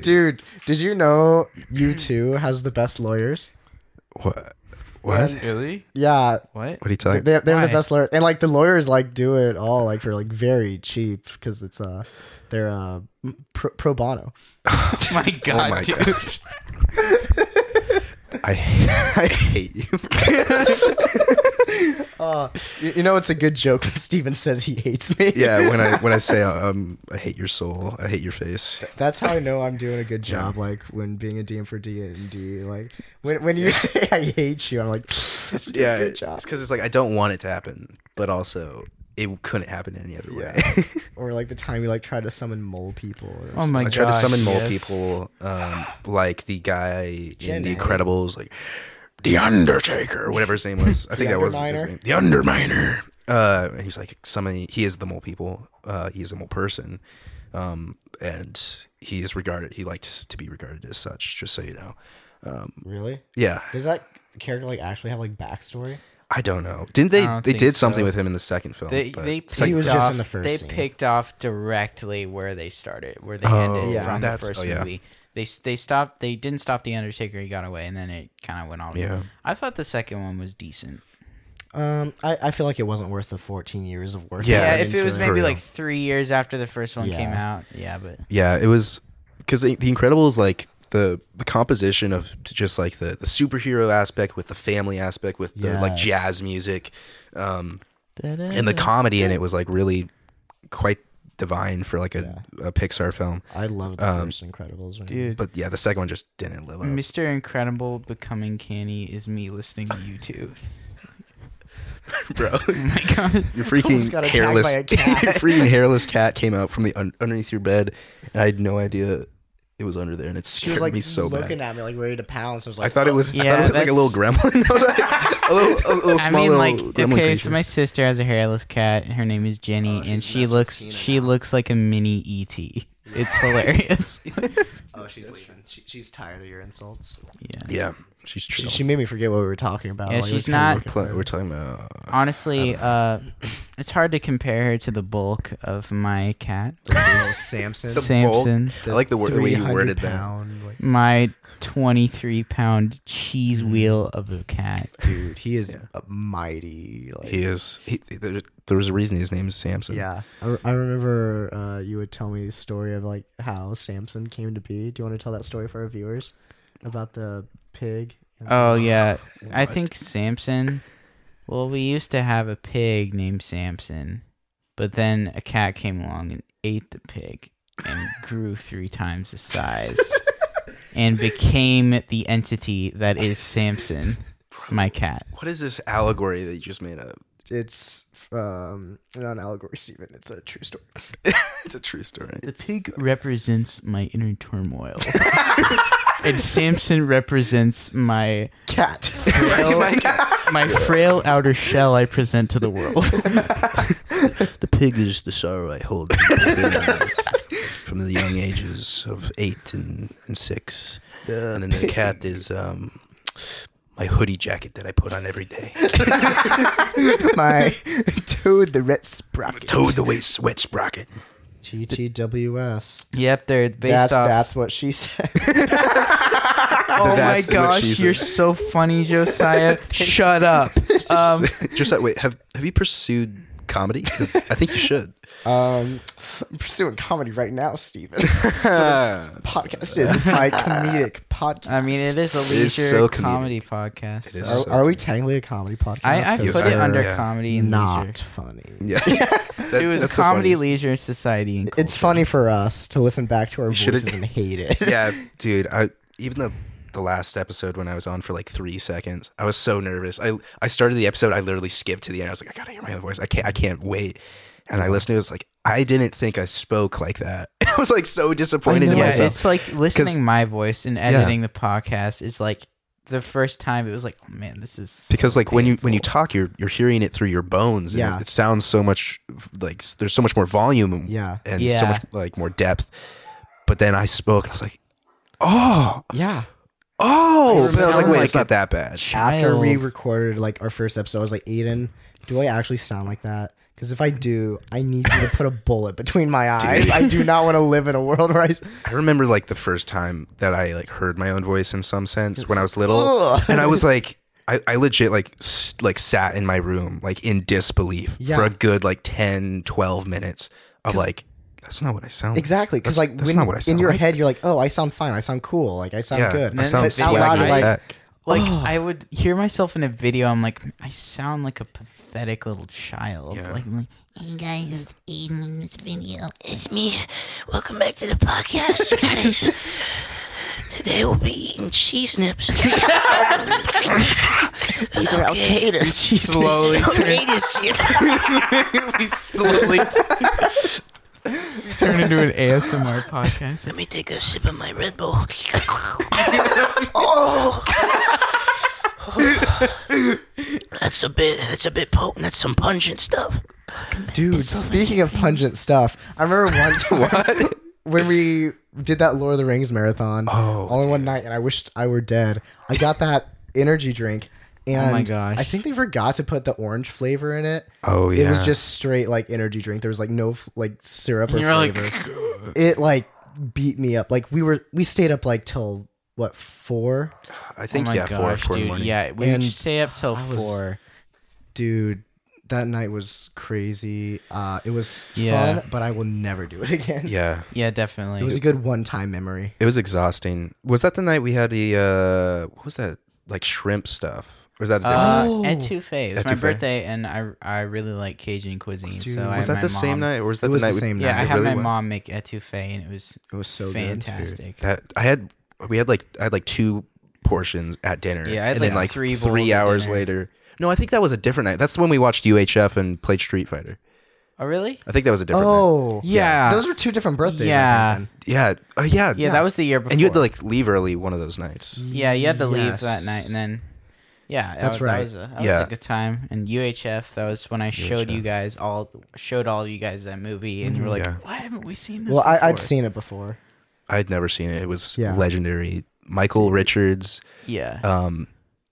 Dude, did you know U2 has the best lawyers? What? What? Really? Yeah, What? What are you they, talking? They're Why? the best lawyer, and like the lawyers like do it all like for like very cheap because it's uh they're uh pro, pro bono. my God, oh my dude. I I hate you. Uh, you, you know it's a good joke when Steven says he hates me. yeah, when I when I say um I hate your soul, I hate your face. That's how I know I'm doing a good job. Like when being a DM for D and D, like when when you say I hate you, I'm like, Yeah, good it's because it's like I don't want it to happen, but also it couldn't happen any other way. Yeah. Or like the time you like try to summon mole people. Or Oh my god! I god. tried to summon mole yes. people, um, like the guy in The Incredibles, like the Undertaker, whatever his name was. I think that was his name. The Underminer. Uh, and he's like summoning. He is the mole people. Uh, he is a mole person, um, and he is regarded. He likes to be regarded as such. Just so you know. Um, Really? yeah, Does that character like actually have like backstory? I don't know. Didn't they? They think did something so. with him in the second film. They but they the second- He was picked just off, in the first They scene. picked off directly where they started, where they Oh, ended Yeah. from the first oh, yeah. movie. They they stopped. They didn't stop the Undertaker. He got away, and then it kind of went on. Yeah. I thought the second one was decent. Um, I, I feel like it wasn't worth the 14 years of work. Yeah, Yeah, if it was For maybe like three years after the first one came out, yeah, but Yeah, it was because the Incredibles, like the the composition of just like the the superhero aspect with the family aspect with the like jazz music, um, and the comedy in it was like really quite divine for like a, a Pixar film. I love the Um, first Incredibles. When dude, But yeah, the second one just didn't live up. Mr. Incredible becoming canny is me listening to you YouTube. Bro, Oh my god. your Almost freaking got hairless, by a cat. your freaking hairless cat came out from the un- underneath your bed, and I had no idea it was under there, and it she scared was like me so looking bad. at me like ready to pounce. I was like, I thought it was. I thought Yeah, it was like a little gremlin. I was like, a little, a little I small mean, little like, gremlin okay, creature. so my sister has a hairless cat. and Her name is Jenny, Oh, and she looks she now. looks like a mini ET. It's hilarious. Oh, she's leaving. She, she's tired of your insults. yeah. Yeah, she's She, true. she made me forget what we were talking about. Yeah, Like, it was she's kinda not- looking Pl- at we're talking about. Honestly, uh, it's hard to compare her to the bulk of my cat, Little Samson. The Samson, I like the, word, the way you 300 worded that. pound, like, my 23 pound cheese wheel of a cat. dude, he is Yeah. a mighty. Like, He is. He, there, there was a reason his name is Samson. Yeah, I, re- I remember uh, you would tell me the story of like how Samson came to be. Do you want to tell that story for our viewers about the pig? Oh the- yeah, I think Samson. Well, we used to have a pig named Samson, but then a cat came along and ate the pig and grew three times the size and became the entity that is Samson, my cat. What is this allegory that you just made up? it's um not an allegory, Stephen. It's a true story. it's a true story. The pig represents my inner turmoil, and Samson represents my Cat. frail, my frail outer shell I present to the world. The pig is the sorrow I hold from the young ages of eight and, and six. and then the cat is um, my hoodie jacket that I put on every day. My toad, the red sprocket. Toad the way sweat sprocket. GTWS. Yep, they're based That's off. that's what she said. oh my That's what gosh, she you're so funny, Josiah. Shut up. Um, just that. Wait, have have you pursued comedy? Because I think you should. um, I'm pursuing comedy right now, Steven. That's what this podcast is. It's my comedic podcast. I mean, it is a is leisure so comedy podcast. It is so- Are, are we comedic. technically a comedy podcast? I, I 'Cause put it I- under yeah. comedy and not leisure. funny. Yeah, That- It was that's the comedy, funniest. leisure, society, and culture. It's funny for us to listen back to our should've- voices and hate it. yeah, dude. I even the the last episode when I was on for like three seconds, I was so nervous. I I started the episode, I literally skipped to the end. I was like, I gotta hear my own voice. I can't I can't wait. And I listened to it, it's like I didn't think I spoke like that. I was like so disappointed in myself. it's like listening my voice and Yeah. editing the podcast is like the first time it was like, oh man, this is because so like when you when you talk, you're you're hearing it through your bones. And Yeah. it, it sounds so much like there's so much more volume. Yeah. and Yeah. so much like more depth. But then I spoke, and I was like, oh, Yeah. Oh, I but I was like, wait, like, it's not that bad. After we recorded like our first episode, I was like, Aiden, do I actually sound like that? Because if I do, I need you to put a bullet between my eyes. Dude. I do not want to live in a world where I. I remember like the first time that I like heard my own voice in some sense when I was little, Ugh. and I was like, I, I legit like s- like sat in my room like in disbelief Yeah. for a good like 10, 12 minutes of like, that's not what I sound. Exactly, because like that's when not what I sound in your like. head you're like, oh, I sound fine, I sound cool, like I sound yeah, good. I sound But out swaggy loud, as like- heck. Like Oh. I would hear myself in a video. I'm like, I sound like a pathetic little child. Yeah. Like, I'm like, Hey guys, it's Aiden in this video. It's me. Welcome back to the podcast, guys. Today we'll be eating cheese nips. These are Okay. Al-Qaeda. slowly, Okay, this cheese. we slowly turn into an ASMR podcast. Let me take a sip of my Red Bull. oh. That's a bit. That's a bit potent. That's some pungent stuff. Dude, speaking of pungent stuff, I remember one time when we did that Lord of the Rings marathon Oh, all in one night, and I wished I were dead. I got that energy drink, and my gosh. I think they forgot to put the orange flavor in it. Oh yeah. It was just straight like energy drink. There was like no like syrup or And you're like, flavor. it like beat me up. Like we were we stayed up like till what four, I oh think my yeah, four, gosh, four in the dude. morning. Yeah, we And stay up till was- four. dude. That night was crazy. Uh, it was Yeah. fun, but I will never do it again. Yeah, Yeah, definitely. It was a good one-time memory. it was exhausting. Was that the night we had the uh, what was that like shrimp stuff? Or was that a different? Uh, Oh. etouffee. It was my Etouffee. birthday, and I I really like Cajun cuisine. Dude, so was had that my the same night, or was that It the was night? the we- same Yeah, night. I It had really my was? mom make etouffee, and it was It was so good. fantastic. That I had, we had like I had like two portions at dinner. Yeah, I had, and then like, like three three, hours later. No, I think that was a different night. That's when we watched UHF and played Street Fighter. Oh, really? I think that was a different night. Oh, Yeah. Those were two different birthdays. Yeah. I think, Yeah, uh, yeah, Yeah, that was the year before. And you had to like leave early one of those nights. Yeah, you had to leave Yes. that night, and then yeah, that That's was, right. That was, a, that Yeah. was a good time. And UHF, that was when I showed you guys all showed all you guys that movie, and you were like, Yeah. "Why haven't we seen this?" Well, I, I'd seen it before. I'd never seen it. It was Yeah. legendary. Michael Richards, Yeah, um,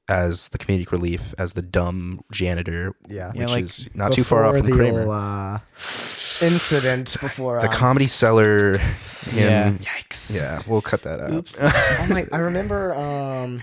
as the comedic relief, as the dumb janitor, Yeah. Yeah, which like, is not too far off from the Kramer. old, uh, incident before the um, comedy cellar. Yeah. him- Yikes. yeah, we'll cut that out. Oops. oh my! I remember. Um,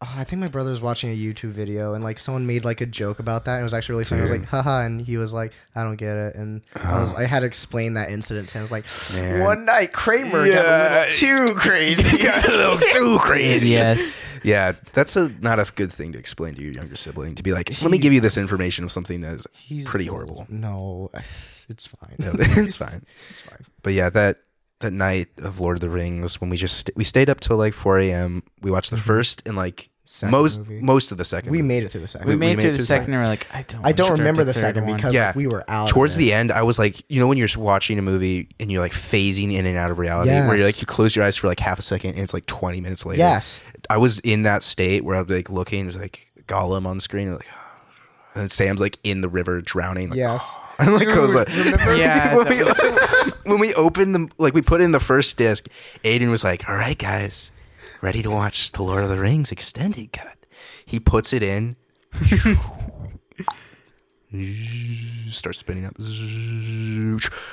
oh, I think my brother was watching a YouTube video and like someone made like a joke about that. And it was actually really funny. I was Dude. like, haha, and he was like, I don't get it. And I was, uh-huh. I had to explain that incident to him. I was like, Man. one night Kramer got a little too crazy. got a little too crazy. yes, Yeah, that's a not a good thing to explain to your younger sibling. To be like, let me give you this information of something that is He's pretty horrible. No, it's fine. No, it's fine. it's fine. But yeah, that that night of Lord of the Rings when we just we stayed up till like 4 a.m. We watched the first and like Mm-hmm. Second most movie. most of the second. We movie. made it through the second. we, we made it through the second, and we're like, "I don't." I don't remember the third second one." because Yeah. we were out. Towards of the end, I was like, you know, when you're watching a movie and you're like phasing in and out of reality, where you're like, you close your eyes for like half a second and it's like 20 minutes later. Yes. I was in that state where I'd be like looking, there's like Gollum on screen, and like, and Sam's like in the river drowning. Like, Yes. And like I was like, Yeah, when, we, opened the like we put in the first disc, Aiden was like, "All right, guys, ready to watch the Lord of the Rings extended cut." He puts it in, starts spinning up,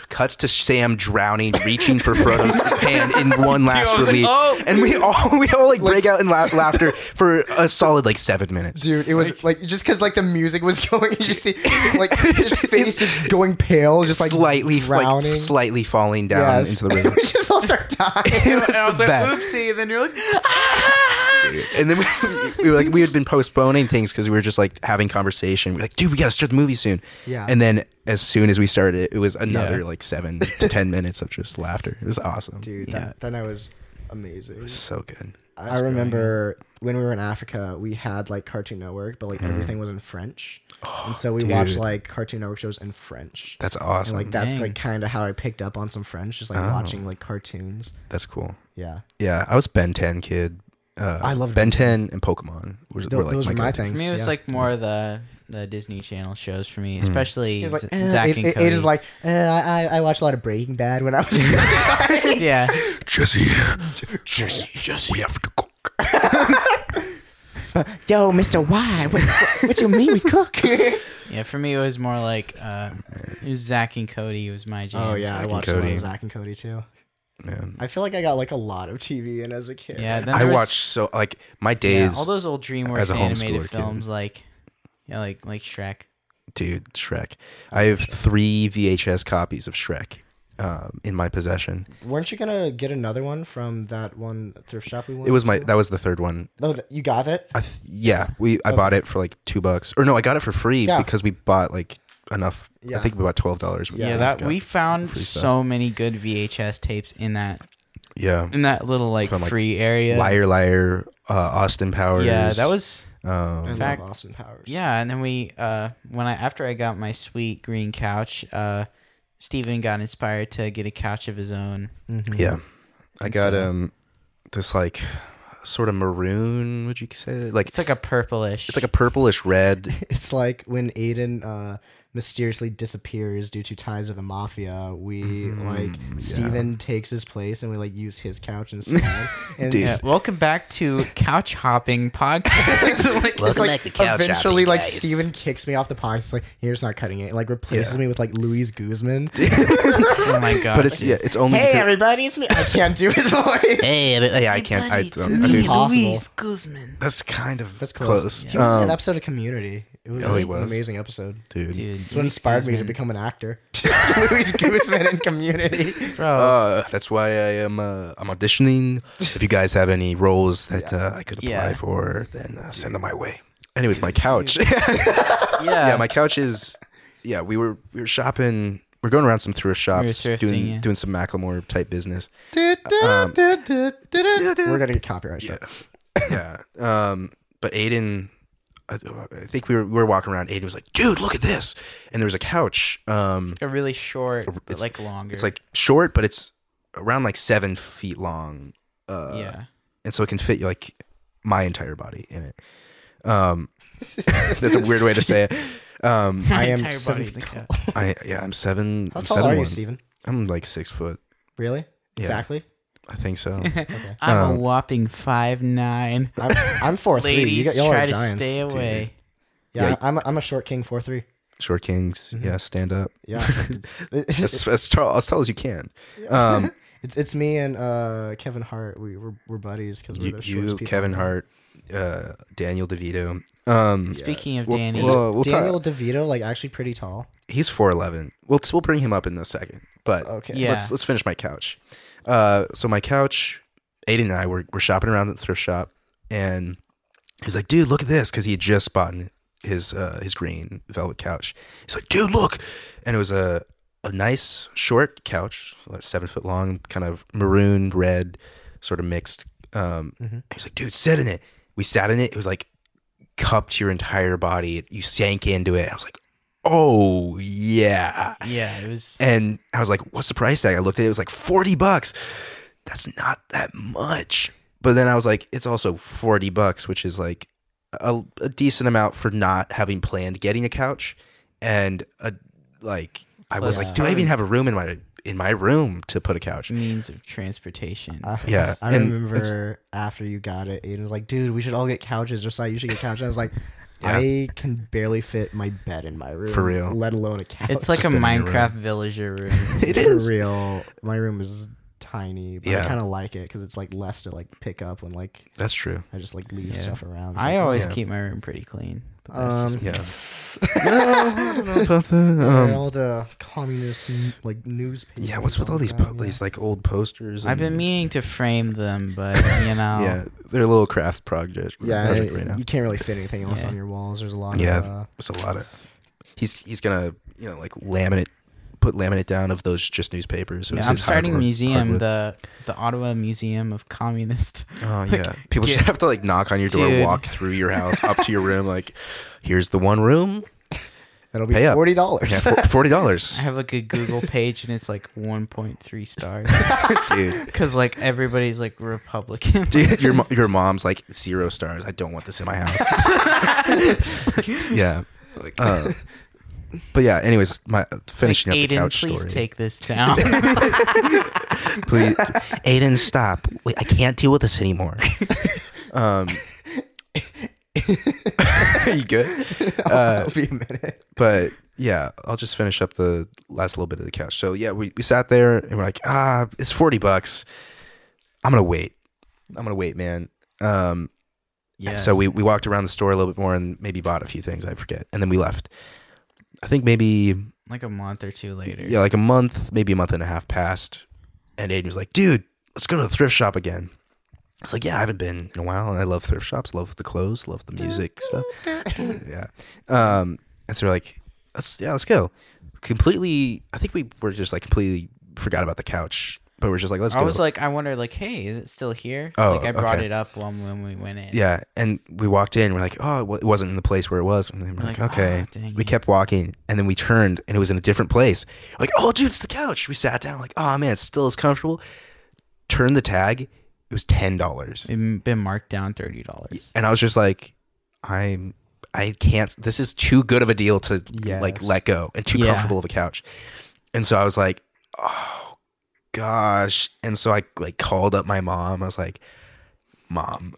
cuts to Sam drowning, reaching for Frodo's hand in one last I was like, relief, "Oh!" and we all we all like break out in la- laughter for a solid like seven minutes. Dude, it was like just because like the music was going, you just see like his face just going pale, just like slightly drowning. like slightly falling down Yes. into the river. we just all start dying. It was And I the was like, best. "Oopsie!" And then you're like, dude. And then we, we were like, we had been postponing things because we were just like having conversation. We are like, dude, we gotta start the movie soon. Yeah. And then as soon as we started, it, it was another Yeah. like seven to ten minutes of just laughter. It was awesome. Dude, Yeah. that, that night was amazing. so good. I remember when we were in Africa, we had like Cartoon Network, but like mm-hmm. everything was in French, oh, and so we watched dude. like Cartoon Network shows in French. That's and awesome. like that's Dang. like kind of how I picked up on some French, just like Oh. watching like cartoons. that's cool. Yeah, Yeah, I was Ben Ten kid. Uh, I loved Ben Ben Ten and Pokemon. Was, Tho- were, like, those were my go-to. things. For me, it was yeah. like more of the the Disney Channel shows for Hmm. me, especially He was like, eh, Zack it, and it, Cody. it is like eh, I I watched a lot of Breaking Bad when I was. yeah, Jesse, Jesse, Jesse, we have to cook. Yo, Mister White, what, what, what you mean we cook? Yeah, for me it was more like uh, it was Zack and Cody. It was my jam. oh yeah, Zack I and watched a lot Cody. of Zack and Cody too. Man. I feel like I got like a lot of TV in as a kid. Yeah, then I there was- watched so like my yeah, days, all those old as DreamWorks a animated homeschooler kid. films, like yeah, like like Shrek. dude. Shrek. I have three VHS copies of Shrek um, in my possession. Weren't you gonna get another one from that one thrift shop we went? It was my to? that was the third one. Oh, th- you got it. I th- yeah, we I bought it for like two bucks, or no, I got it for free Yeah. because we bought like enough. Yeah. I think about twelve dollars. Yeah, that we found so many good VHS tapes in that yeah. in that little like From, like, free area. Liar, liar, uh, Austin Powers. Yeah, that was I Um, love fact- Austin Powers. yeah, and then we uh when I after I got my sweet green couch, uh Steven got inspired to get a couch of his own. Mhm. yeah. I And got so- um this like sort of maroon. Would you say like It's like a purplish. it's like a purplish red? It's like when Aiden uh, mysteriously disappears due to ties with the mafia. We Mhm, like yeah. Steven takes his place and we like use his couch instead. And Dude. Yeah, welcome back to couch hopping podcast. Like, Welcome like back to couch eventually hopping, like guys. Steven kicks me off the podcast. It's like here's not cutting it. Like replaces Yeah. me with like Luis Guzman. oh my god! but it's yeah, it's only hey because- everybody, it's me. I can't do his voice. Hey, every- yeah, I can't. I It's don't. It's me, dude, impossible. Luis Guzman. that's kind of That's close. close. He was in Um, an episode of Community. It was, Oh, he an amazing episode. dude. Dude, It's what inspired me to become an actor. Luis Guzman in Community. Bro, Uh, that's why I am. Uh, I'm auditioning. If you guys have any roles that uh, I could apply Yeah. for, then uh, send them my way. Anyways, my couch. yeah, yeah, my couch is. Yeah, we were we were shopping. We're going around some thrift shops, thrifting, doing yeah. doing some Macklemore type business. Um, We're gonna get copyright Yeah, yeah. Um, but Aiden, I, I think we were we were walking around. Aiden was like, "Dude, look at this!" And there was a couch. Um, a really short, It's- like longer. it's like short, but it's around like seven feet long. Uh, yeah, and so it can fit like my entire body in it. Um, that's a weird way to say it. Um, I am Entire seven body, feet tall. I yeah, I'm seven. How I'm tall seven are you, one. Steven? I'm like six foot. Really? Yeah. Exactly. I think so. Okay. I'm a Um, whopping five nine. I'm, I'm four three. You Ladies, got, y'all try are to giants. stay away. Yeah, Yeah. I'm a, I'm a short king four three. Short kings. Mm-hmm. Yeah, stand up. Yeah, it's, As, as tall as tall as you can. Um, it's it's me and uh, Kevin Hart. We we're, we're buddies because we're you, the shortest you people Kevin Hart, uh, Daniel DeVito. Um, Speaking of Well- Danny, Isn't well, we'll talk- Daniel DeVito like actually pretty tall? he's four eleven. We'll we'll bring him up in a second. But Okay. Yeah. let's let's finish my couch. Uh, so my couch, Aiden and I were were shopping around at the thrift shop, and he's like, "Dude, look at this," because he had just bought his uh, his green velvet couch. He's like, "Dude, look," and it was a a nice short couch, like seven foot long, kind of maroon red, sort of mixed. Um, Mhm. He was like, "Dude, sit in it." We sat in it. It was like cupped your entire body. You sank into it. I was like, "Oh yeah." yeah, it was. And I was like, what's the price tag? I looked at it, it was like 40 bucks. That's not that much. But then I was like, it's also 40 bucks, which is like a, a decent amount for not having planned getting a couch. And a, like, I was Plus like, do I even have a room in my in my room to put a couch? means of transportation. I, Yeah, I and remember after you got it, Aiden was like, "Dude, we should all get couches." Or so you should get couches. I was like, Yeah. "I can barely fit my bed in my room, For real. let alone a couch." it's like a Been in your room. Minecraft villager room. It for is. real. My room is tiny, but I kind of like it because it's like less to like pick up when like That's true. I just like leave Yeah. stuff around. It's I like, always Yeah. keep my room pretty clean. but that's um, just- Yeah. yeah, Um, all the communist like newspapers. yeah, what's with all these po- that, yeah. these like old posters? I've been and- meaning to frame them, but you know, Yeah, they're a little craft project. Yeah, project it- right now. you can't really fit anything else Yeah. on your walls. There's a lot. Yeah. of, uh, It's a lot of. He's he's gonna you know like laminate, put laminate down of those just newspapers. It Yeah, I'm starting a hardwood- museum, hardwood. the the Ottawa Museum of Communist. Oh yeah, people get- should have to like knock on your door, Dude. walk through your house, up to your room. Like, here's the one room. that'll be Pay up. forty dollars. Yeah, for- forty I have like a Google page and it's like 1.3 stars dude. because like everybody's like Republican. Dude, your your mom's like zero stars. I don't want this in my house. yeah. Uh, but yeah. Anyways, my finishing up the Aiden, couch please story. take this down. please. Aiden, stop. Wait, I can't deal with this anymore. Um, Are you good? Uh, I'll be a minute. but yeah, I'll just finish up the last little bit of the couch. So yeah, we, we sat there and we're like, ah, it's forty bucks. I'm gonna wait. I'm gonna wait, man. Um, Yeah. so we we walked around the store a little bit more and maybe bought a few things. I forget, and then we left. I think maybe like a month or two later. yeah, like a month, maybe a month and a half passed, and Aiden was like, "Dude, let's go to the thrift shop again." I was like, "Yeah, I haven't been in a while, and I love thrift shops, love the clothes, love the music stuff." yeah, um, and so we're like, "Let's yeah, let's go." Completely, I think we were just like completely forgot about the couch, but we're just like, "Let's I go." was like, I wonder, like, hey, is it still here? Oh, like I brought okay. it up when when we went in. yeah, and we walked in. We're like, "Oh, well, it wasn't in the place where it was." And we're We're like, like, "Okay." "Ah, dang we kept walking, and then we turned, and it was in a different place. Like, "Oh, dude, it's the couch." We sat down, like, "Oh man, it's still as comfortable." Turned the tag. It was ten dollars, It's been marked down thirty dollars. and I was just like, "I'm." I can't. This is too good of a deal to like let go, and too Yeah. comfortable of a couch. And so I was like, "Oh gosh!" And so I like called up my mom. I was like, "Mom,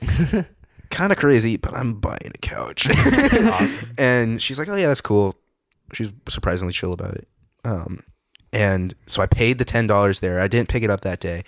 kind of crazy, but I'm buying a couch." And she's like, "Oh yeah, that's cool." She's surprisingly chill about it. Um, and so I paid the ten dollars there. I didn't pick it up that day,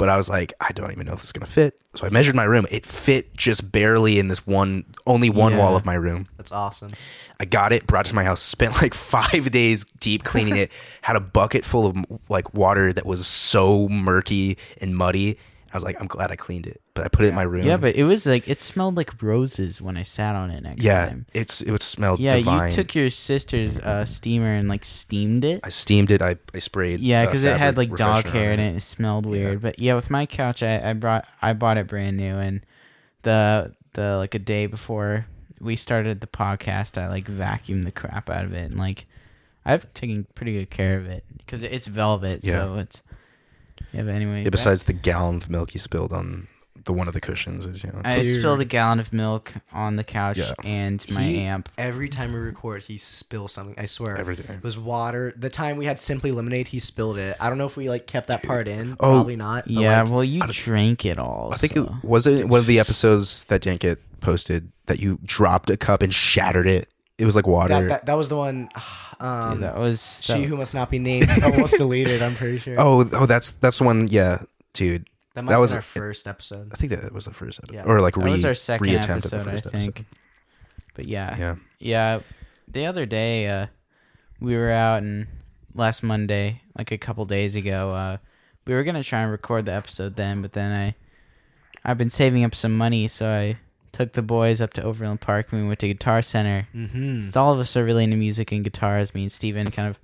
but I was like, I don't even know if this is gonna fit. So I measured my room. It fit just barely in this one, only one wall of my room. That's awesome. I got it, brought it to my house, spent like five days deep cleaning it. Had a bucket full of like water that was so murky and muddy. I was like, I'm glad I cleaned it, but I put it in my room. Yeah, but it was like it smelled like roses when I sat on it next yeah, time. it's it would smell Yeah, divine. you took your sister's uh, steamer and like steamed it. I steamed it. I, I sprayed. Yeah, uh, because it had like dog hair in it. It smelled weird. But yeah, with my couch, I, I brought I bought it brand new, and the the like a day before we started the podcast, I like vacuumed the crap out of it, and like I've taken pretty good care of it because it's velvet, Yeah. so it's yeah. But anyway, Yeah, back- besides the gallon of milk you spilled on the one of the cushions, is you know. I like- Dude. spilled a gallon of milk on the couch Yeah. and my He- amp. Every time we record, he spills something. I swear. Every day. It was water. The time we had Simply Lemonade, he spilled it. I don't know if we like kept that part in. Oh, Probably not. but, Yeah, like, well, you drank it all. I think so. it was it one of the episodes that didn't get posted that you dropped a cup and shattered it. It was like water. that, that that was the one. Um, Dude, that was she that- who must not be named almost deleted. I'm pretty sure. oh, oh, that's that's the one. Yeah, dude. that might that have was- our first episode. I think that was the first episode, Yeah. or like that re was our second reattempt episode, at the first I think. episode. But yeah, Yeah, Yeah, the other day uh, we were out and last Monday, like a couple days ago, uh, we were gonna try and record the episode then, but then I, I've been saving up some money, so I took the boys up to Overland Park and we went to Guitar Center. Mm-hmm. Since all of us are really into music and guitars, me and Steven kind of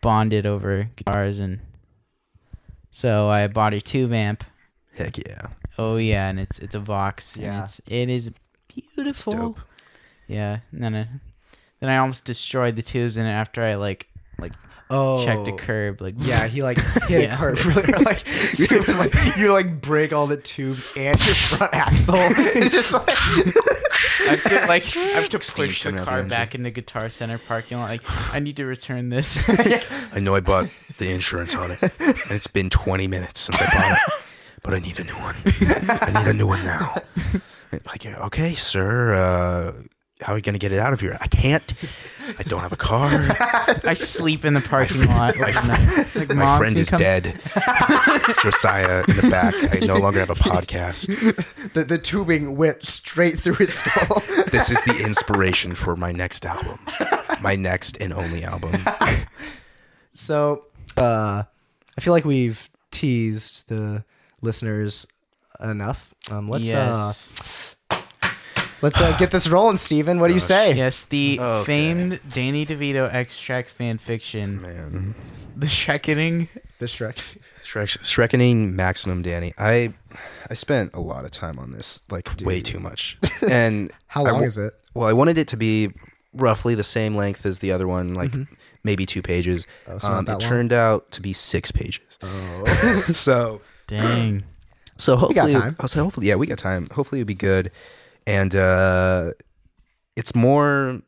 bonded over guitars, and so I bought a tube amp. heck yeah, Oh yeah, and it's it's a Vox, Yeah. and it's it is it's beautiful. dope. Yeah, and then I, then I almost destroyed the tubes in it after I like like Oh, checked a curb. Like Yeah, he like hit Yeah. a car really like so it was like you like break all the tubes and your front axle. It's just like I feel like I have to Steam push the coming out the car back in the Guitar Center parking lot. Like I need to return this. I know I bought the insurance on it, and it's been 20 minutes since I bought it, but I need a new one. I need a new one now. Like, okay, sir, uh, how are you gonna get it out of here? I can't. I don't have a car. I sleep in the parking lot overnight. Like, My friend is come- dead. Josiah in the back. I no longer have a podcast. the, the tubing went straight through his skull. This is the inspiration for my next album. My next and only album. So, uh, I feel like we've teased the listeners enough. Um, let's uh, Yes. Let's uh, get this rolling, Steven. What do you Gosh. say? yes, the Okay. famed Danny DeVito extract fan fiction, Man. The Shrekening. The Shrek. Shrek, Shrekening Maximum Danny. I I spent a lot of time on this, like way too much. And How I long wa- is it? Well, I wanted it to be roughly the same length as the other one, like maybe two pages. Mm-hmm. Oh, so not um, that it long? turned out to be six pages. Oh, so Dang. so hopefully, time. I'll say hopefully, yeah, we got time. Hopefully, it'll be good. And uh, it's more,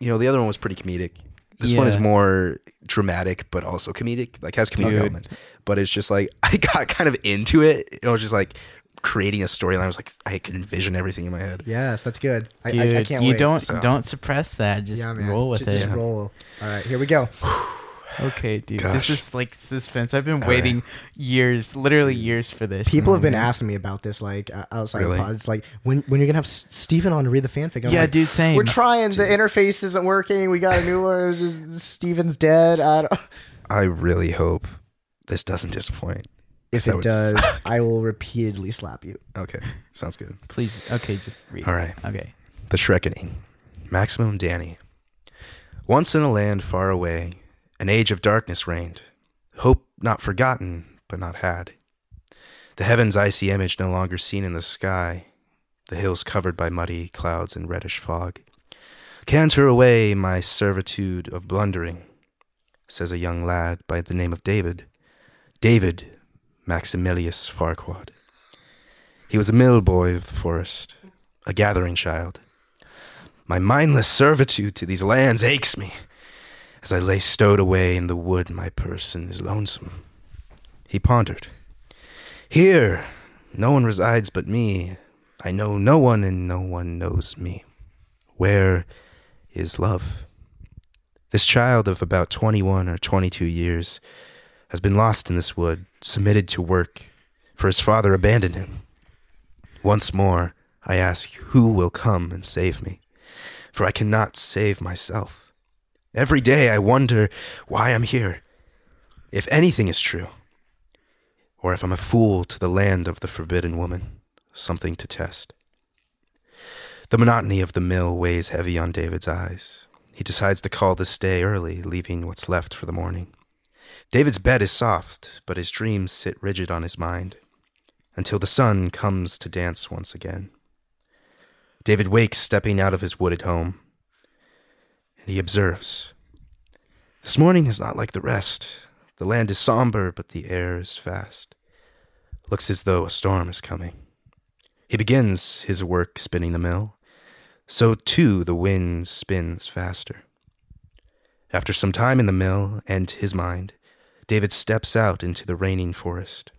you know, the other one was pretty comedic. This one is more dramatic, but also comedic. Like has comedic Dude. elements. But it's just like I got kind of into it. I was just like creating a storyline. I was like, I could envision everything in my head. Yes, that's good. I, I, Dude, I can't you wait. don't so. don't suppress that. Just yeah, roll with just, it. Just roll. All right, here we go. Okay, dude. Gosh. This is like suspense. I've been All waiting years, literally years for this. People have been Mhm. asking me about this, like outside Really? of pods, like when when you're gonna have S- Steven on to read the fanfic. I'm Yeah, like, dude, same. We're trying. The interface isn't working. We got a new one. It's just Steven's dead. I don't, I really hope this doesn't disappoint. if it does, suck. I will repeatedly slap you. Okay, sounds good. Please. Okay, just read. All right. Okay. The Shrekening. Maximum Danny. Once in a land far away, an age of darkness reigned. Hope not forgotten, but not had. The heaven's icy image no longer seen in the sky. The hills covered by muddy clouds and reddish fog. Canter away my servitude of blundering, says a young lad by the name of David. David Maximilius Farquaad. He was a mill boy of the forest, a gathering child. My mindless servitude to these lands aches me. As I lay stowed away in the wood, my person is lonesome. He pondered. Here, no one resides but me. I know no one, and no one knows me. Where is love? This child of about 21 or 22 years has been lost in this wood, submitted to work, for his father abandoned him. Once more, I ask, who will come and save me? For I cannot save myself. Every day I wonder why I'm here. If anything is true, or if I'm a fool to the land of the forbidden woman, something to test. The monotony of the mill weighs heavy on David's eyes. He decides to call this day early, leaving what's left for the morning. David's bed is soft, but his dreams sit rigid on his mind until the sun comes to dance once again. David wakes stepping out of his wooded home, and he observes. This morning is not like the rest. The land is somber, but the air is fast. Looks as though a storm is coming. He begins his work spinning the mill. So too the wind spins faster. After some time in the mill and his mind, David steps out into the raining forest.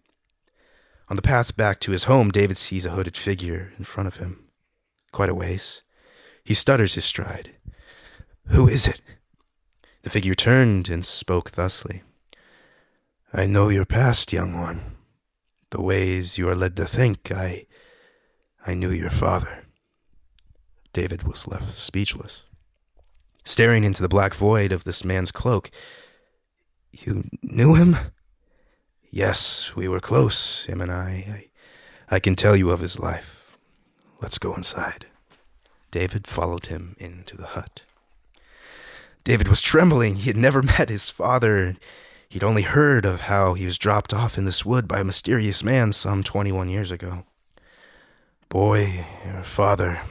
On the path back to his home, David sees a hooded figure in front of him. Quite a ways. He stutters his stride. Who is it? The figure turned and spoke thusly. I know your past, young one. The ways you are led to think, I. I knew your father. David was left speechless, staring into the black void of this man's cloak. You knew him? Yes, we were close, him and I. I, I can tell you of his life. Let's go inside. David followed him into the hut. David was trembling. He had never met his father. He'd only heard of how he was dropped off in this wood by a mysterious man some 21 years ago. Boy, your father.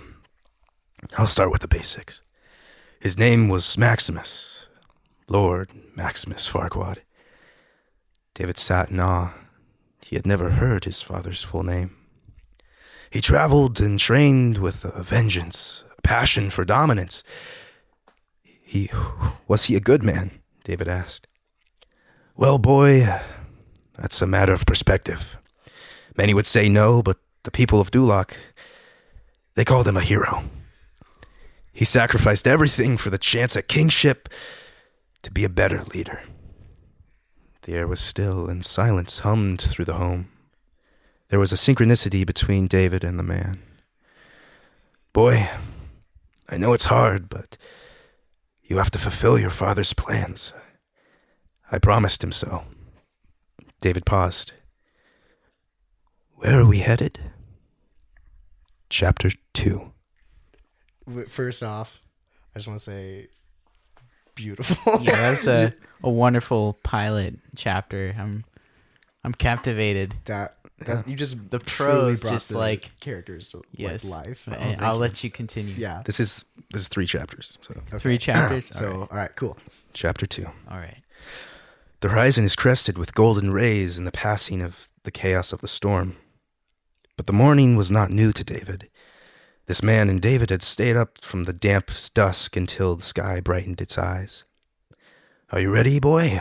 I'll start with the basics. His name was Maximus, Lord Maximus Farquaad. David sat in awe. He had never heard his father's full name. He traveled and trained with a vengeance, a passion for dominance. He was he a good man? David asked. Well, boy, that's a matter of perspective. Many would say no, but the people of Duloc, they called him a hero. He sacrificed everything for the chance at kingship to be a better leader. The air was still, and silence hummed through the home. There was a synchronicity between David and the man. Boy, I know it's hard, but you have to fulfill your father's plans. I promised him so. David paused. Where are we headed? Chapter 2. First off, I just want to say, beautiful. Yeah, that's a, a wonderful pilot chapter. I'm I'm captivated. that. That you just The truly prose just the like characters to yes, like life. Oh, thank I'll you. let you continue. Yeah. This is this is three chapters. So, Three chapters. So all right. all right, cool. chapter 2. All right. The horizon is crested with golden rays in the passing of the chaos of the storm. But the morning was not new to David. This man and David had stayed up from the damp dusk until the sky brightened its eyes. Are you ready, boy?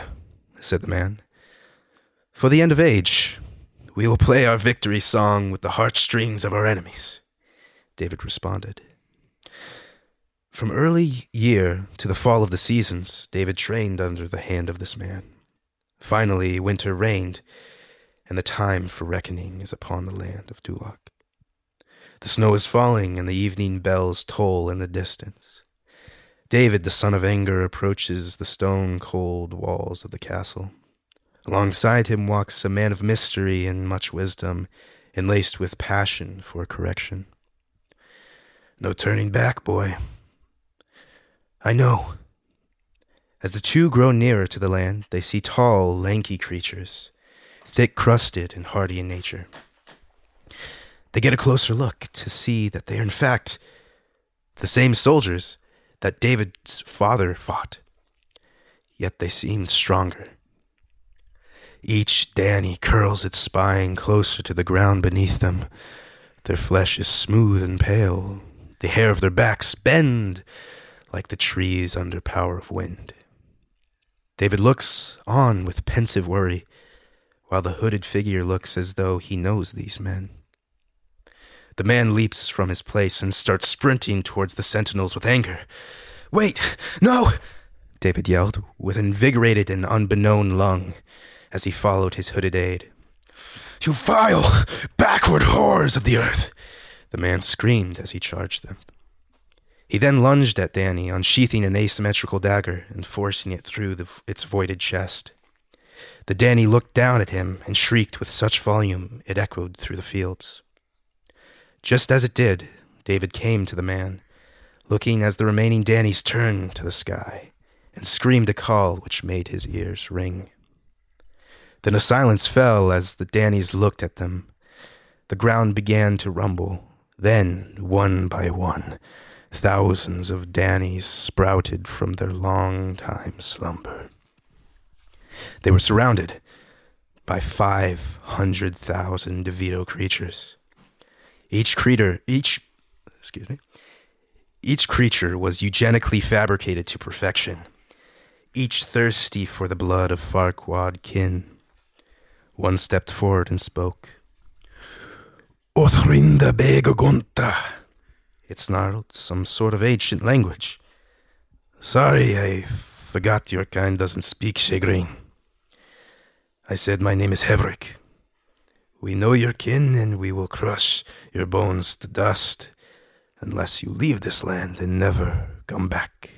said the man. For the end of age, we will play our victory song with the heartstrings of our enemies. David responded. From early year to the fall of the seasons, David trained under the hand of this man. Finally, winter reigned, and the time for reckoning is upon the land of Duloc. The snow is falling, and the evening bells toll in the distance. David, the son of Anger, approaches the stone cold walls of the castle. Alongside him walks a man of mystery and much wisdom, enlaced with passion for correction. No turning back, boy. I know. As the two grow nearer to the land, they see tall, lanky creatures, thick crusted and hardy in nature. They get a closer look to see that they are, in fact, the same soldiers that David's father fought. Yet they seem stronger. Each Danny curls its spine closer to the ground beneath them. Their flesh is smooth and pale. The hair of their backs bend like the trees under power of wind. David looks on with pensive worry, while the hooded figure looks as though he knows these men. The man leaps from his place and starts sprinting towards the sentinels with anger. Wait, no! David yelled, with invigorated and unbeknown lung, as he followed his hooded aide. You vile, backward horrors of the earth! The man screamed as he charged them. He then lunged at Danny, unsheathing an asymmetrical dagger and forcing it through the, its voided chest. The Danny looked down at him and shrieked with such volume it echoed through the fields. Just as it did, David came to the man, looking as the remaining Dannies turned to the sky, and screamed a call which made his ears ring. Then a silence fell as the Dannies looked at them. The ground began to rumble. Then, one by one, thousands of Dannies sprouted from their long time slumber. They were surrounded by 500,000 DeVito creatures. Each creature, each, excuse me, each creature was eugenically fabricated to perfection, each thirsty for the blood of Farquaad kin. One stepped forward and spoke. Othrinda begagonta. It snarled some sort of ancient language. Sorry, I forgot your kind doesn't speak Shagrin. I said my name is Hevrick. We know your kin, and we will crush your bones to dust unless you leave this land and never come back.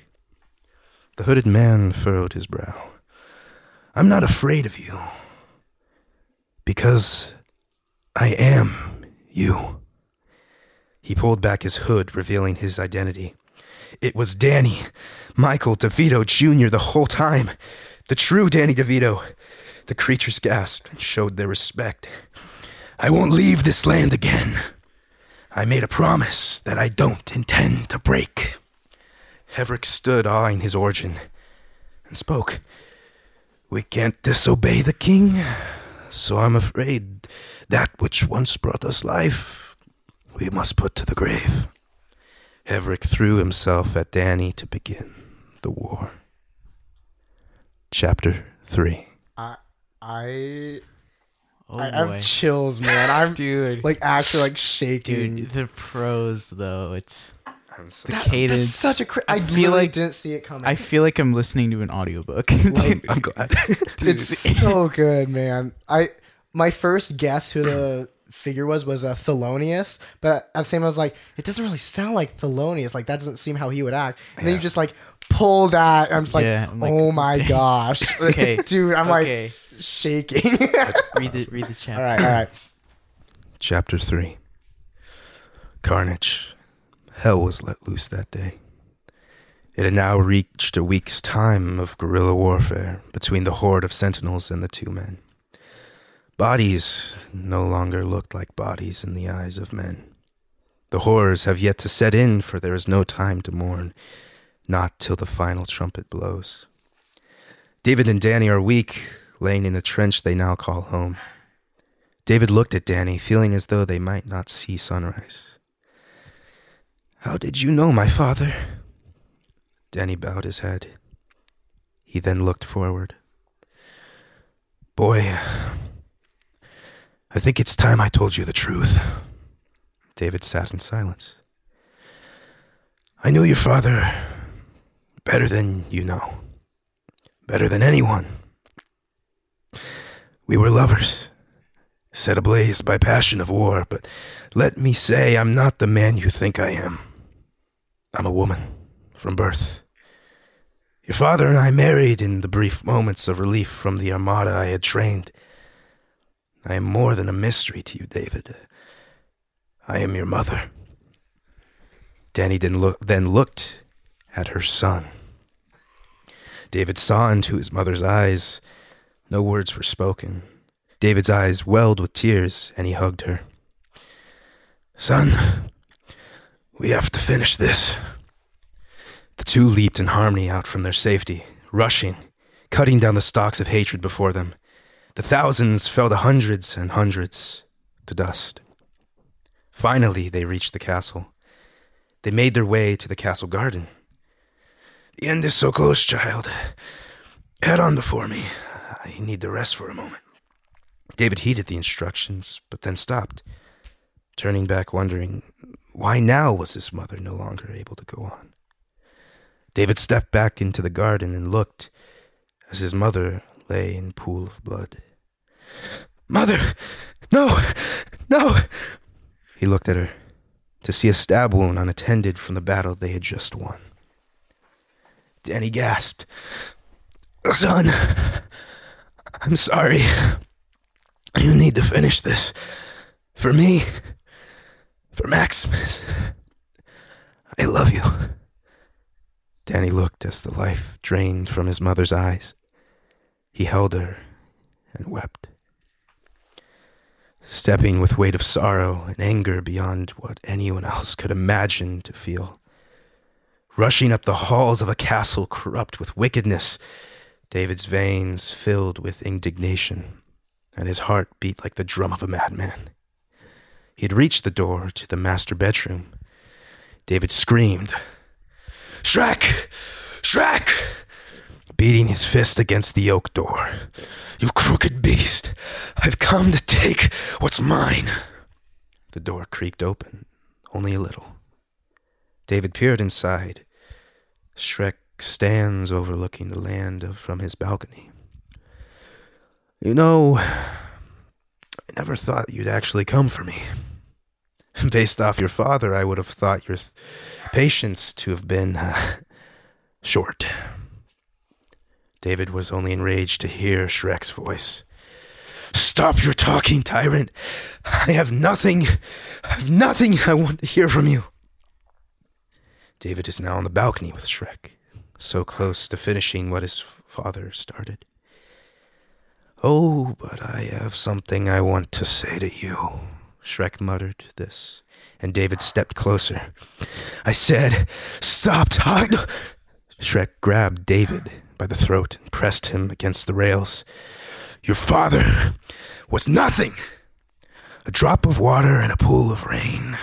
The hooded man furrowed his brow. I'm not afraid of you, because I am you. He pulled back his hood, revealing his identity. It was Danny, Michael DeVito Jr. the whole time. The true Danny DeVito. The creatures gasped and showed their respect. I won't leave this land again. I made a promise that I don't intend to break. Hevrick stood eyeing his origin and spoke. We can't disobey the king, so I'm afraid that which once brought us life, we must put to the grave. Hevrick threw himself at Danny to begin the war. Chapter 3 I I Oh I boy, have chills, man. I'm dude, like actually like shaking. dude, the prose though, it's I'm so the That- cadence. That's such a. Cra- I, I feel feel like like- didn't see it coming. I feel like I'm listening to an audiobook. Like- I'm glad. it's so good, man. I my first guess who the figure was was a uh, Thelonious, but at the same time, I was like, it doesn't really sound like Thelonious. Like that doesn't seem how he would act. And then you just like pull that. And I'm just like, Yeah, I'm like, oh my gosh, Okay, dude, I'm okay, like shaking. read the read the chapter. all right, all right. Chapter 3 Carnage. Hell was let loose that day. It had now reached a week's time of guerrilla warfare between the horde of sentinels and the two men. Bodies no longer looked like bodies in the eyes of men. The horrors have yet to set in, for there is no time to mourn, not till the final trumpet blows. David and Danny are weak, laying in the trench they now call home. David looked at Danny, feeling as though they might not see sunrise. How did you know my father? Danny bowed his head. He then looked forward. Boy, I think it's time I told you the truth. David sat in silence. I knew your father better than you know, better than anyone. We were lovers, set ablaze by passion of war, but let me say I'm not the man you think I am. I'm a woman from birth. Your father and I married in the brief moments of relief from the armada I had trained. I am more than a mystery to you, David. I am your mother. Danny then, look, then looked at her son. David saw into his mother's eyes. No words were spoken. David's eyes welled with tears, and he hugged her. Son, we have to finish this. The two leaped in harmony out from their safety, rushing, cutting down the stalks of hatred before them. The thousands fell to hundreds and hundreds to dust. Finally, they reached the castle. They made their way to the castle garden. The end is so close, child. Head on before me. I need to rest for a moment. David heeded the instructions, but then stopped, turning back, wondering why now was his mother no longer able to go on. David stepped back into the garden and looked as his mother lay in a pool of blood. Mother! No! No! He looked at her to see a stab wound unattended from the battle they had just won. Danny gasped. Son, I'm sorry. You need to finish this. For me. For Maximus. I love you. Danny looked as the life drained from his mother's eyes. He held her and wept. Stepping with weight of sorrow and anger beyond what anyone else could imagine to feel. Rushing up the halls of a castle corrupt with wickedness, David's veins filled with indignation, and his heart beat like the drum of a madman. He had reached the door to the master bedroom. David screamed, Shrek! Shrek! Beating his fist against the oak door. You crooked beast! I've come to take what's mine! The door creaked open, only a little. David peered inside. Shrek stands overlooking the land from his balcony. You know, I never thought you'd actually come for me. Based off your father, I would have thought your th- patience to have been uh, short. David was only enraged to hear Shrek's voice. Stop your talking, tyrant. I have nothing, I have nothing I want to hear from you. David is now on the balcony with Shrek, so close to finishing what his father started. Oh, but I have something I want to say to you. Shrek muttered this, and David stepped closer. I said, Stop talking. Shrek grabbed David by the throat and pressed him against the rails. Your father was nothing a drop of water in a pool of rain.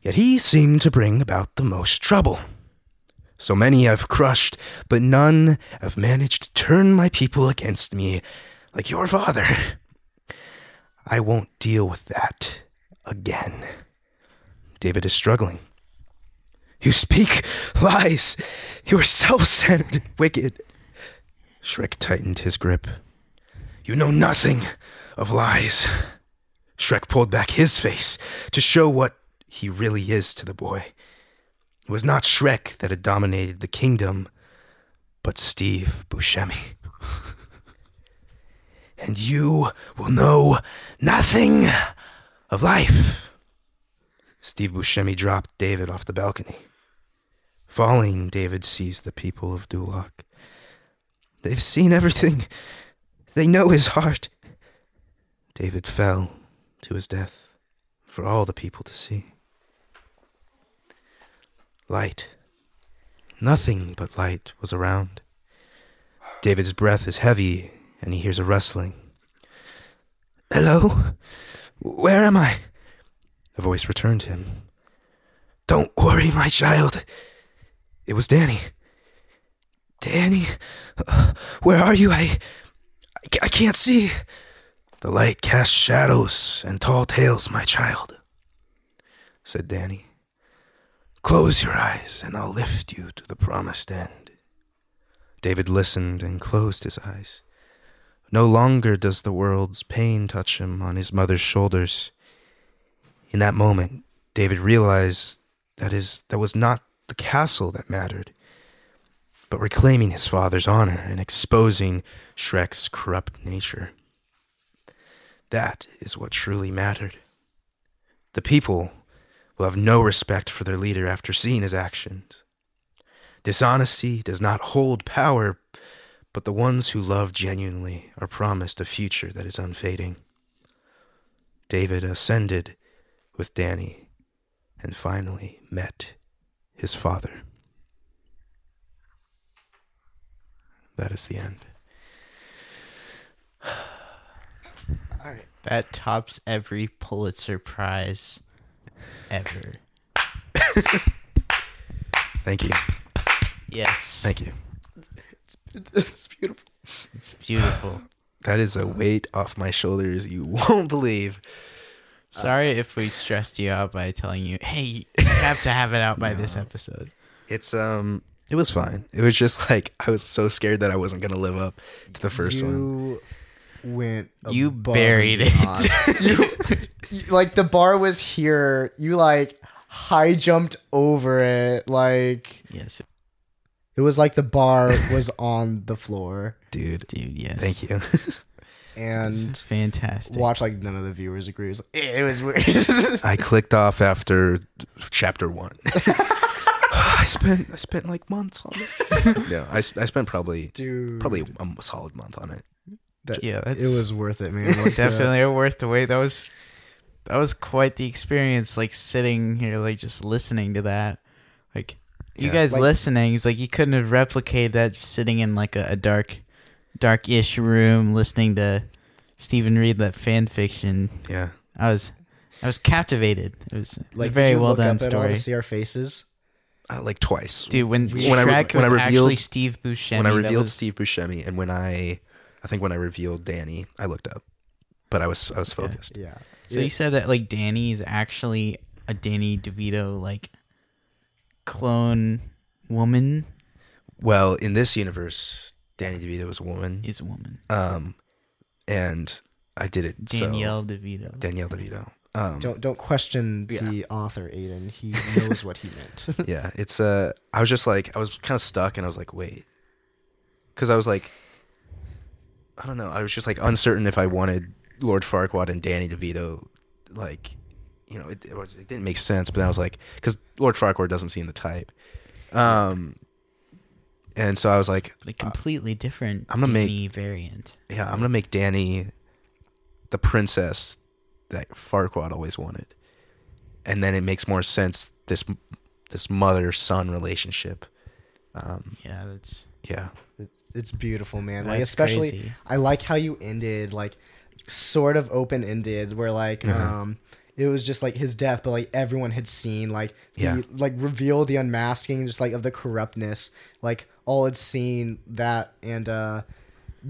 Yet he seemed to bring about the most trouble. So many I've crushed, but none have managed to turn my people against me like your father. I won't deal with that again. David is struggling. You speak lies. You are self centered wicked. Shrek tightened his grip. You know nothing of lies. Shrek pulled back his face to show what he really is to the boy. It was not Shrek that had dominated the kingdom, but Steve Buscemi. And you will know nothing of life. Steve Buscemi dropped David off the balcony. Falling, David sees the people of Duloc. They've seen everything. They know his heart. David fell to his death for all the people to see. Light. Nothing but light was around. David's breath is heavy, and he hears a rustling. Hello? Where am I? The voice returned him. Don't worry, my child. It was Danny. Danny? Where are you? I, I can't see. The light casts shadows and tall tales, my child, said Danny. Close your eyes, and I'll lift you to the promised end. David listened and closed his eyes. No longer does the world's pain touch him on his mother's shoulders. In that moment, David realized that that was not the castle that mattered, but reclaiming his father's honor and exposing Shrek's corrupt nature. That is what truly mattered. The people will have no respect for their leader after seeing his actions. Dishonesty does not hold power, but the ones who love genuinely are promised a future that is unfading. David ascended with Danny and finally met his father. That is the end. All right. That tops every Pulitzer Prize ever. Thank you. Yes. Thank you. It's beautiful. It's beautiful. That is a weight off my shoulders you won't believe. Sorry if we stressed you out by telling you, hey, you have to have it out by this episode. It's um it was fine. It was just like I was so scared that I wasn't gonna live up to the first one. you went. You buried it. you, you- like the bar was here. You like high jumped over it. Like Yes, it was like the bar was on the floor, Dude. dude. Yes. Thank you. and It's fantastic. watch like none of the viewers agree. It was, it was weird. I clicked off after chapter one. I spent I spent like months on it. yeah, I spent probably Dude, probably a solid month on it. that, Yeah, it was worth it, man. Like, the- Definitely worth the wait. That was that was quite the experience. Like sitting here, like just listening to that. Like you Yeah. guys Like- listening, it's like you couldn't have replicated that just sitting in like a, a dark, dark-ish room listening to Steven read that fan fiction. Yeah. I was, I was captivated. It was a like very did you well look done up at all story. to see our faces. Uh, like twice. Dude, when When I re- Shrek when I was actually revealed- Steve Buscemi, when I revealed was- Steve Buscemi and when I I think when I revealed Danny, I looked up. But I was I was focused. Yeah. So you said that like Danny is actually a Danny DeVito like clone woman Well, in this universe, Danny DeVito was a woman. is a woman. Um and I did it so- Danielle DeVito. Danielle DeVito. Um Don't don't question Yeah. the author, Aiden. He knows what he meant. yeah, it's uh I was just like I was kind of stuck and I was like, "Wait." Cuz I was like I don't know, I was just like uncertain if I wanted Lord Farquaad and Danny DeVito like you know, it, it, was, it didn't make sense, but then I was like cuz Lord Farquaad doesn't seem the type. Um and so I was like, But a completely different I'm gonna make- Danny variant. yeah, I'm gonna make Danny the princess that Farquaad always wanted, and then it makes more sense this this mother son relationship. Um, Yeah, that's yeah, it's, it's beautiful, man. Like especially crazy. I like how you ended like sort of open ended where like Uh-huh. um it was just like his death, but like everyone had seen like the Yeah. like reveal the unmasking just like of the corruptness. Like all had seen that and uh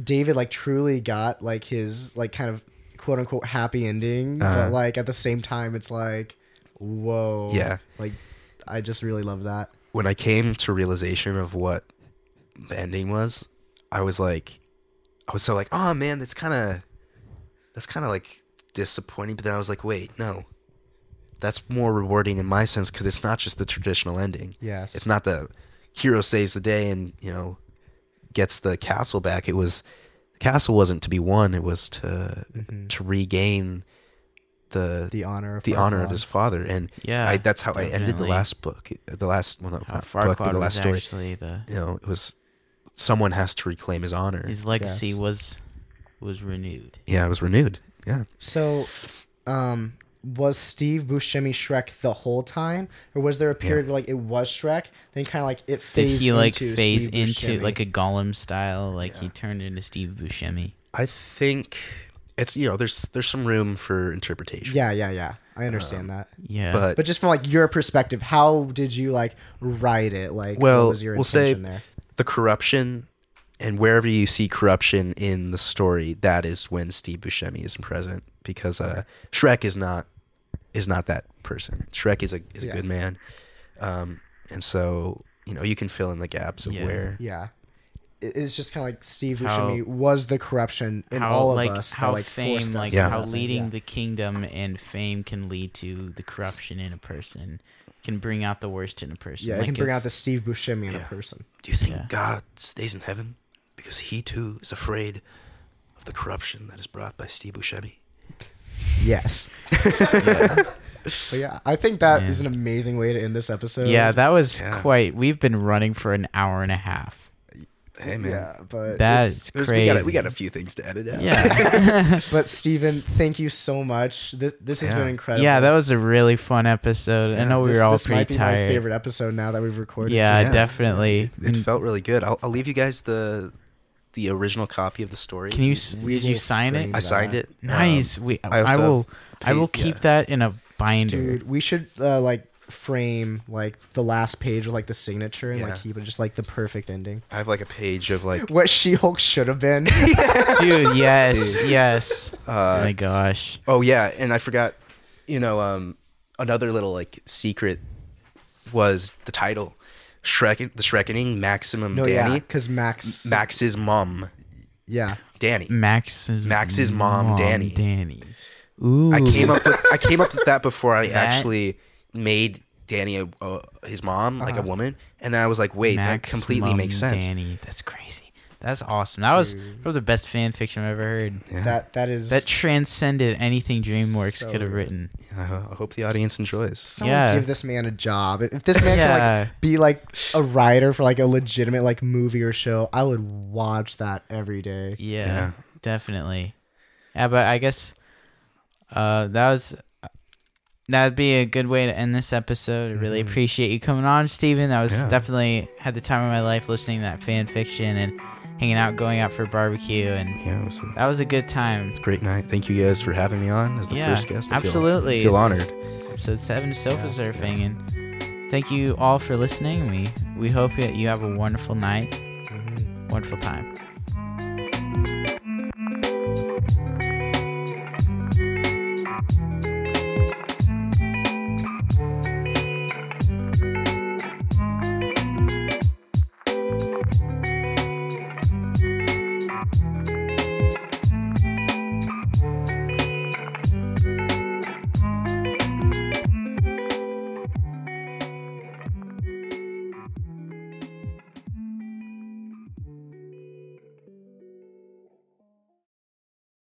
David like truly got like his like kind of quote unquote happy ending. Uh-huh. But like at the same time it's like whoa. Yeah. Like I just really love that. when I came to realization of what the ending was, I was like, I was so like, oh man, that's kind of that's kind of like disappointing. But then I was like, wait, no, that's more rewarding in my sense because it's not just the traditional ending. Yes. It's not the hero saves the day and you know gets the castle back. It was the castle wasn't to be won. It was to mm-hmm. to regain the the honor of the honor of his father. And Yeah, I, that's how I ended the last book. The last well, not how book, but the last story. actually the You know, it was someone has to reclaim his honor. his legacy was was renewed. yeah, it was renewed. Yeah. So, um, was Steve Buscemi Shrek the whole time, or was there a period where like it was Shrek? Then kind of like it Did phased he like into phase Steve into Buscemi? like a Gollum style? Like he turned into Steve Buscemi. I think it's you know there's there's some room for interpretation. Yeah, yeah, yeah. I understand that. Yeah, But, But just from like your perspective, how did you like write it? Like, Well, what was your we'll say- intention there? the corruption and wherever you see corruption in the story, that is when Steve Buscemi is present because uh, Shrek is not is not that person. Shrek is a is a Yeah. good man, um, and so you know you can fill in the gaps of Yeah. where Yeah. It's just kind of like Steve How- Buscemi was the corruption in how all of like us. that, how like, fame us like Yeah. how leading Yeah. the kingdom and fame can lead to the corruption in a person can bring out the worst in a person Yeah, it like can bring out the Steve Buscemi in Yeah. a person. Do you think Yeah. God stays in heaven because he too is afraid of the corruption that is brought by Steve Buscemi? Yes. But yeah, I think that is Man. an amazing way to end this episode. yeah that was Yeah. quite we've been running for an hour and a half Hey man, Yeah, but That it's- is There's- crazy we got a, we got a few things to edit out. yeah But Steven, thank you so much. This this has Yeah. been incredible. yeah that was a really fun episode i know we this, were all this pretty might be tired my favorite episode now that we've recorded. yeah, Just- definitely It, it felt really good. I'll, I'll leave you guys the the original copy of the story. can you s- We did you sign it I signed it. nice Um, we I i, also will have i will keep yeah. that in a binder Dude, we should uh, like frame like the last page with like the signature and Yeah. like keep it just like the perfect ending. I have like a page of like What She Hulk should have been. dude yes Dude. yes oh uh, my gosh oh yeah, and I forgot. You know, um, another little like secret was the title, Shrek, the Shrekening, Maximum no, yeah, Danny, because Max. Max's mom, Yeah, Danny. Max Max's mom, Danny. Danny. Ooh. I came up with I came up with that before I That- actually made Danny a, uh, his mom like a Uh-huh. woman, and then I was like, wait, that Max completely Mom makes sense. Danny. That's crazy. That's awesome. That was Dude. probably the best fan fiction I've ever heard. Yeah. that that is That transcended anything DreamWorks So could have written. I I hope the audience enjoys. Someone Yeah. give this man a job. If this man Yeah. can like be like a writer for like a legitimate like movie or show, I would watch that every day. Yeah, Yeah. definitely. Yeah, but I guess uh, that was that'd be a good way to end this episode. I really Mhm. appreciate you coming on, Steven. That was Yeah. definitely had the time of my life listening to that fan fiction and hanging out, going out for barbecue, and Yeah, was a that was a good time. great night. Thank you guys for having me on as the Yeah, first guest. I feel- absolutely. feel, honored. So seven sofa surfing, and thank you all for listening. We we hope that you have a wonderful night, Mhm. wonderful time.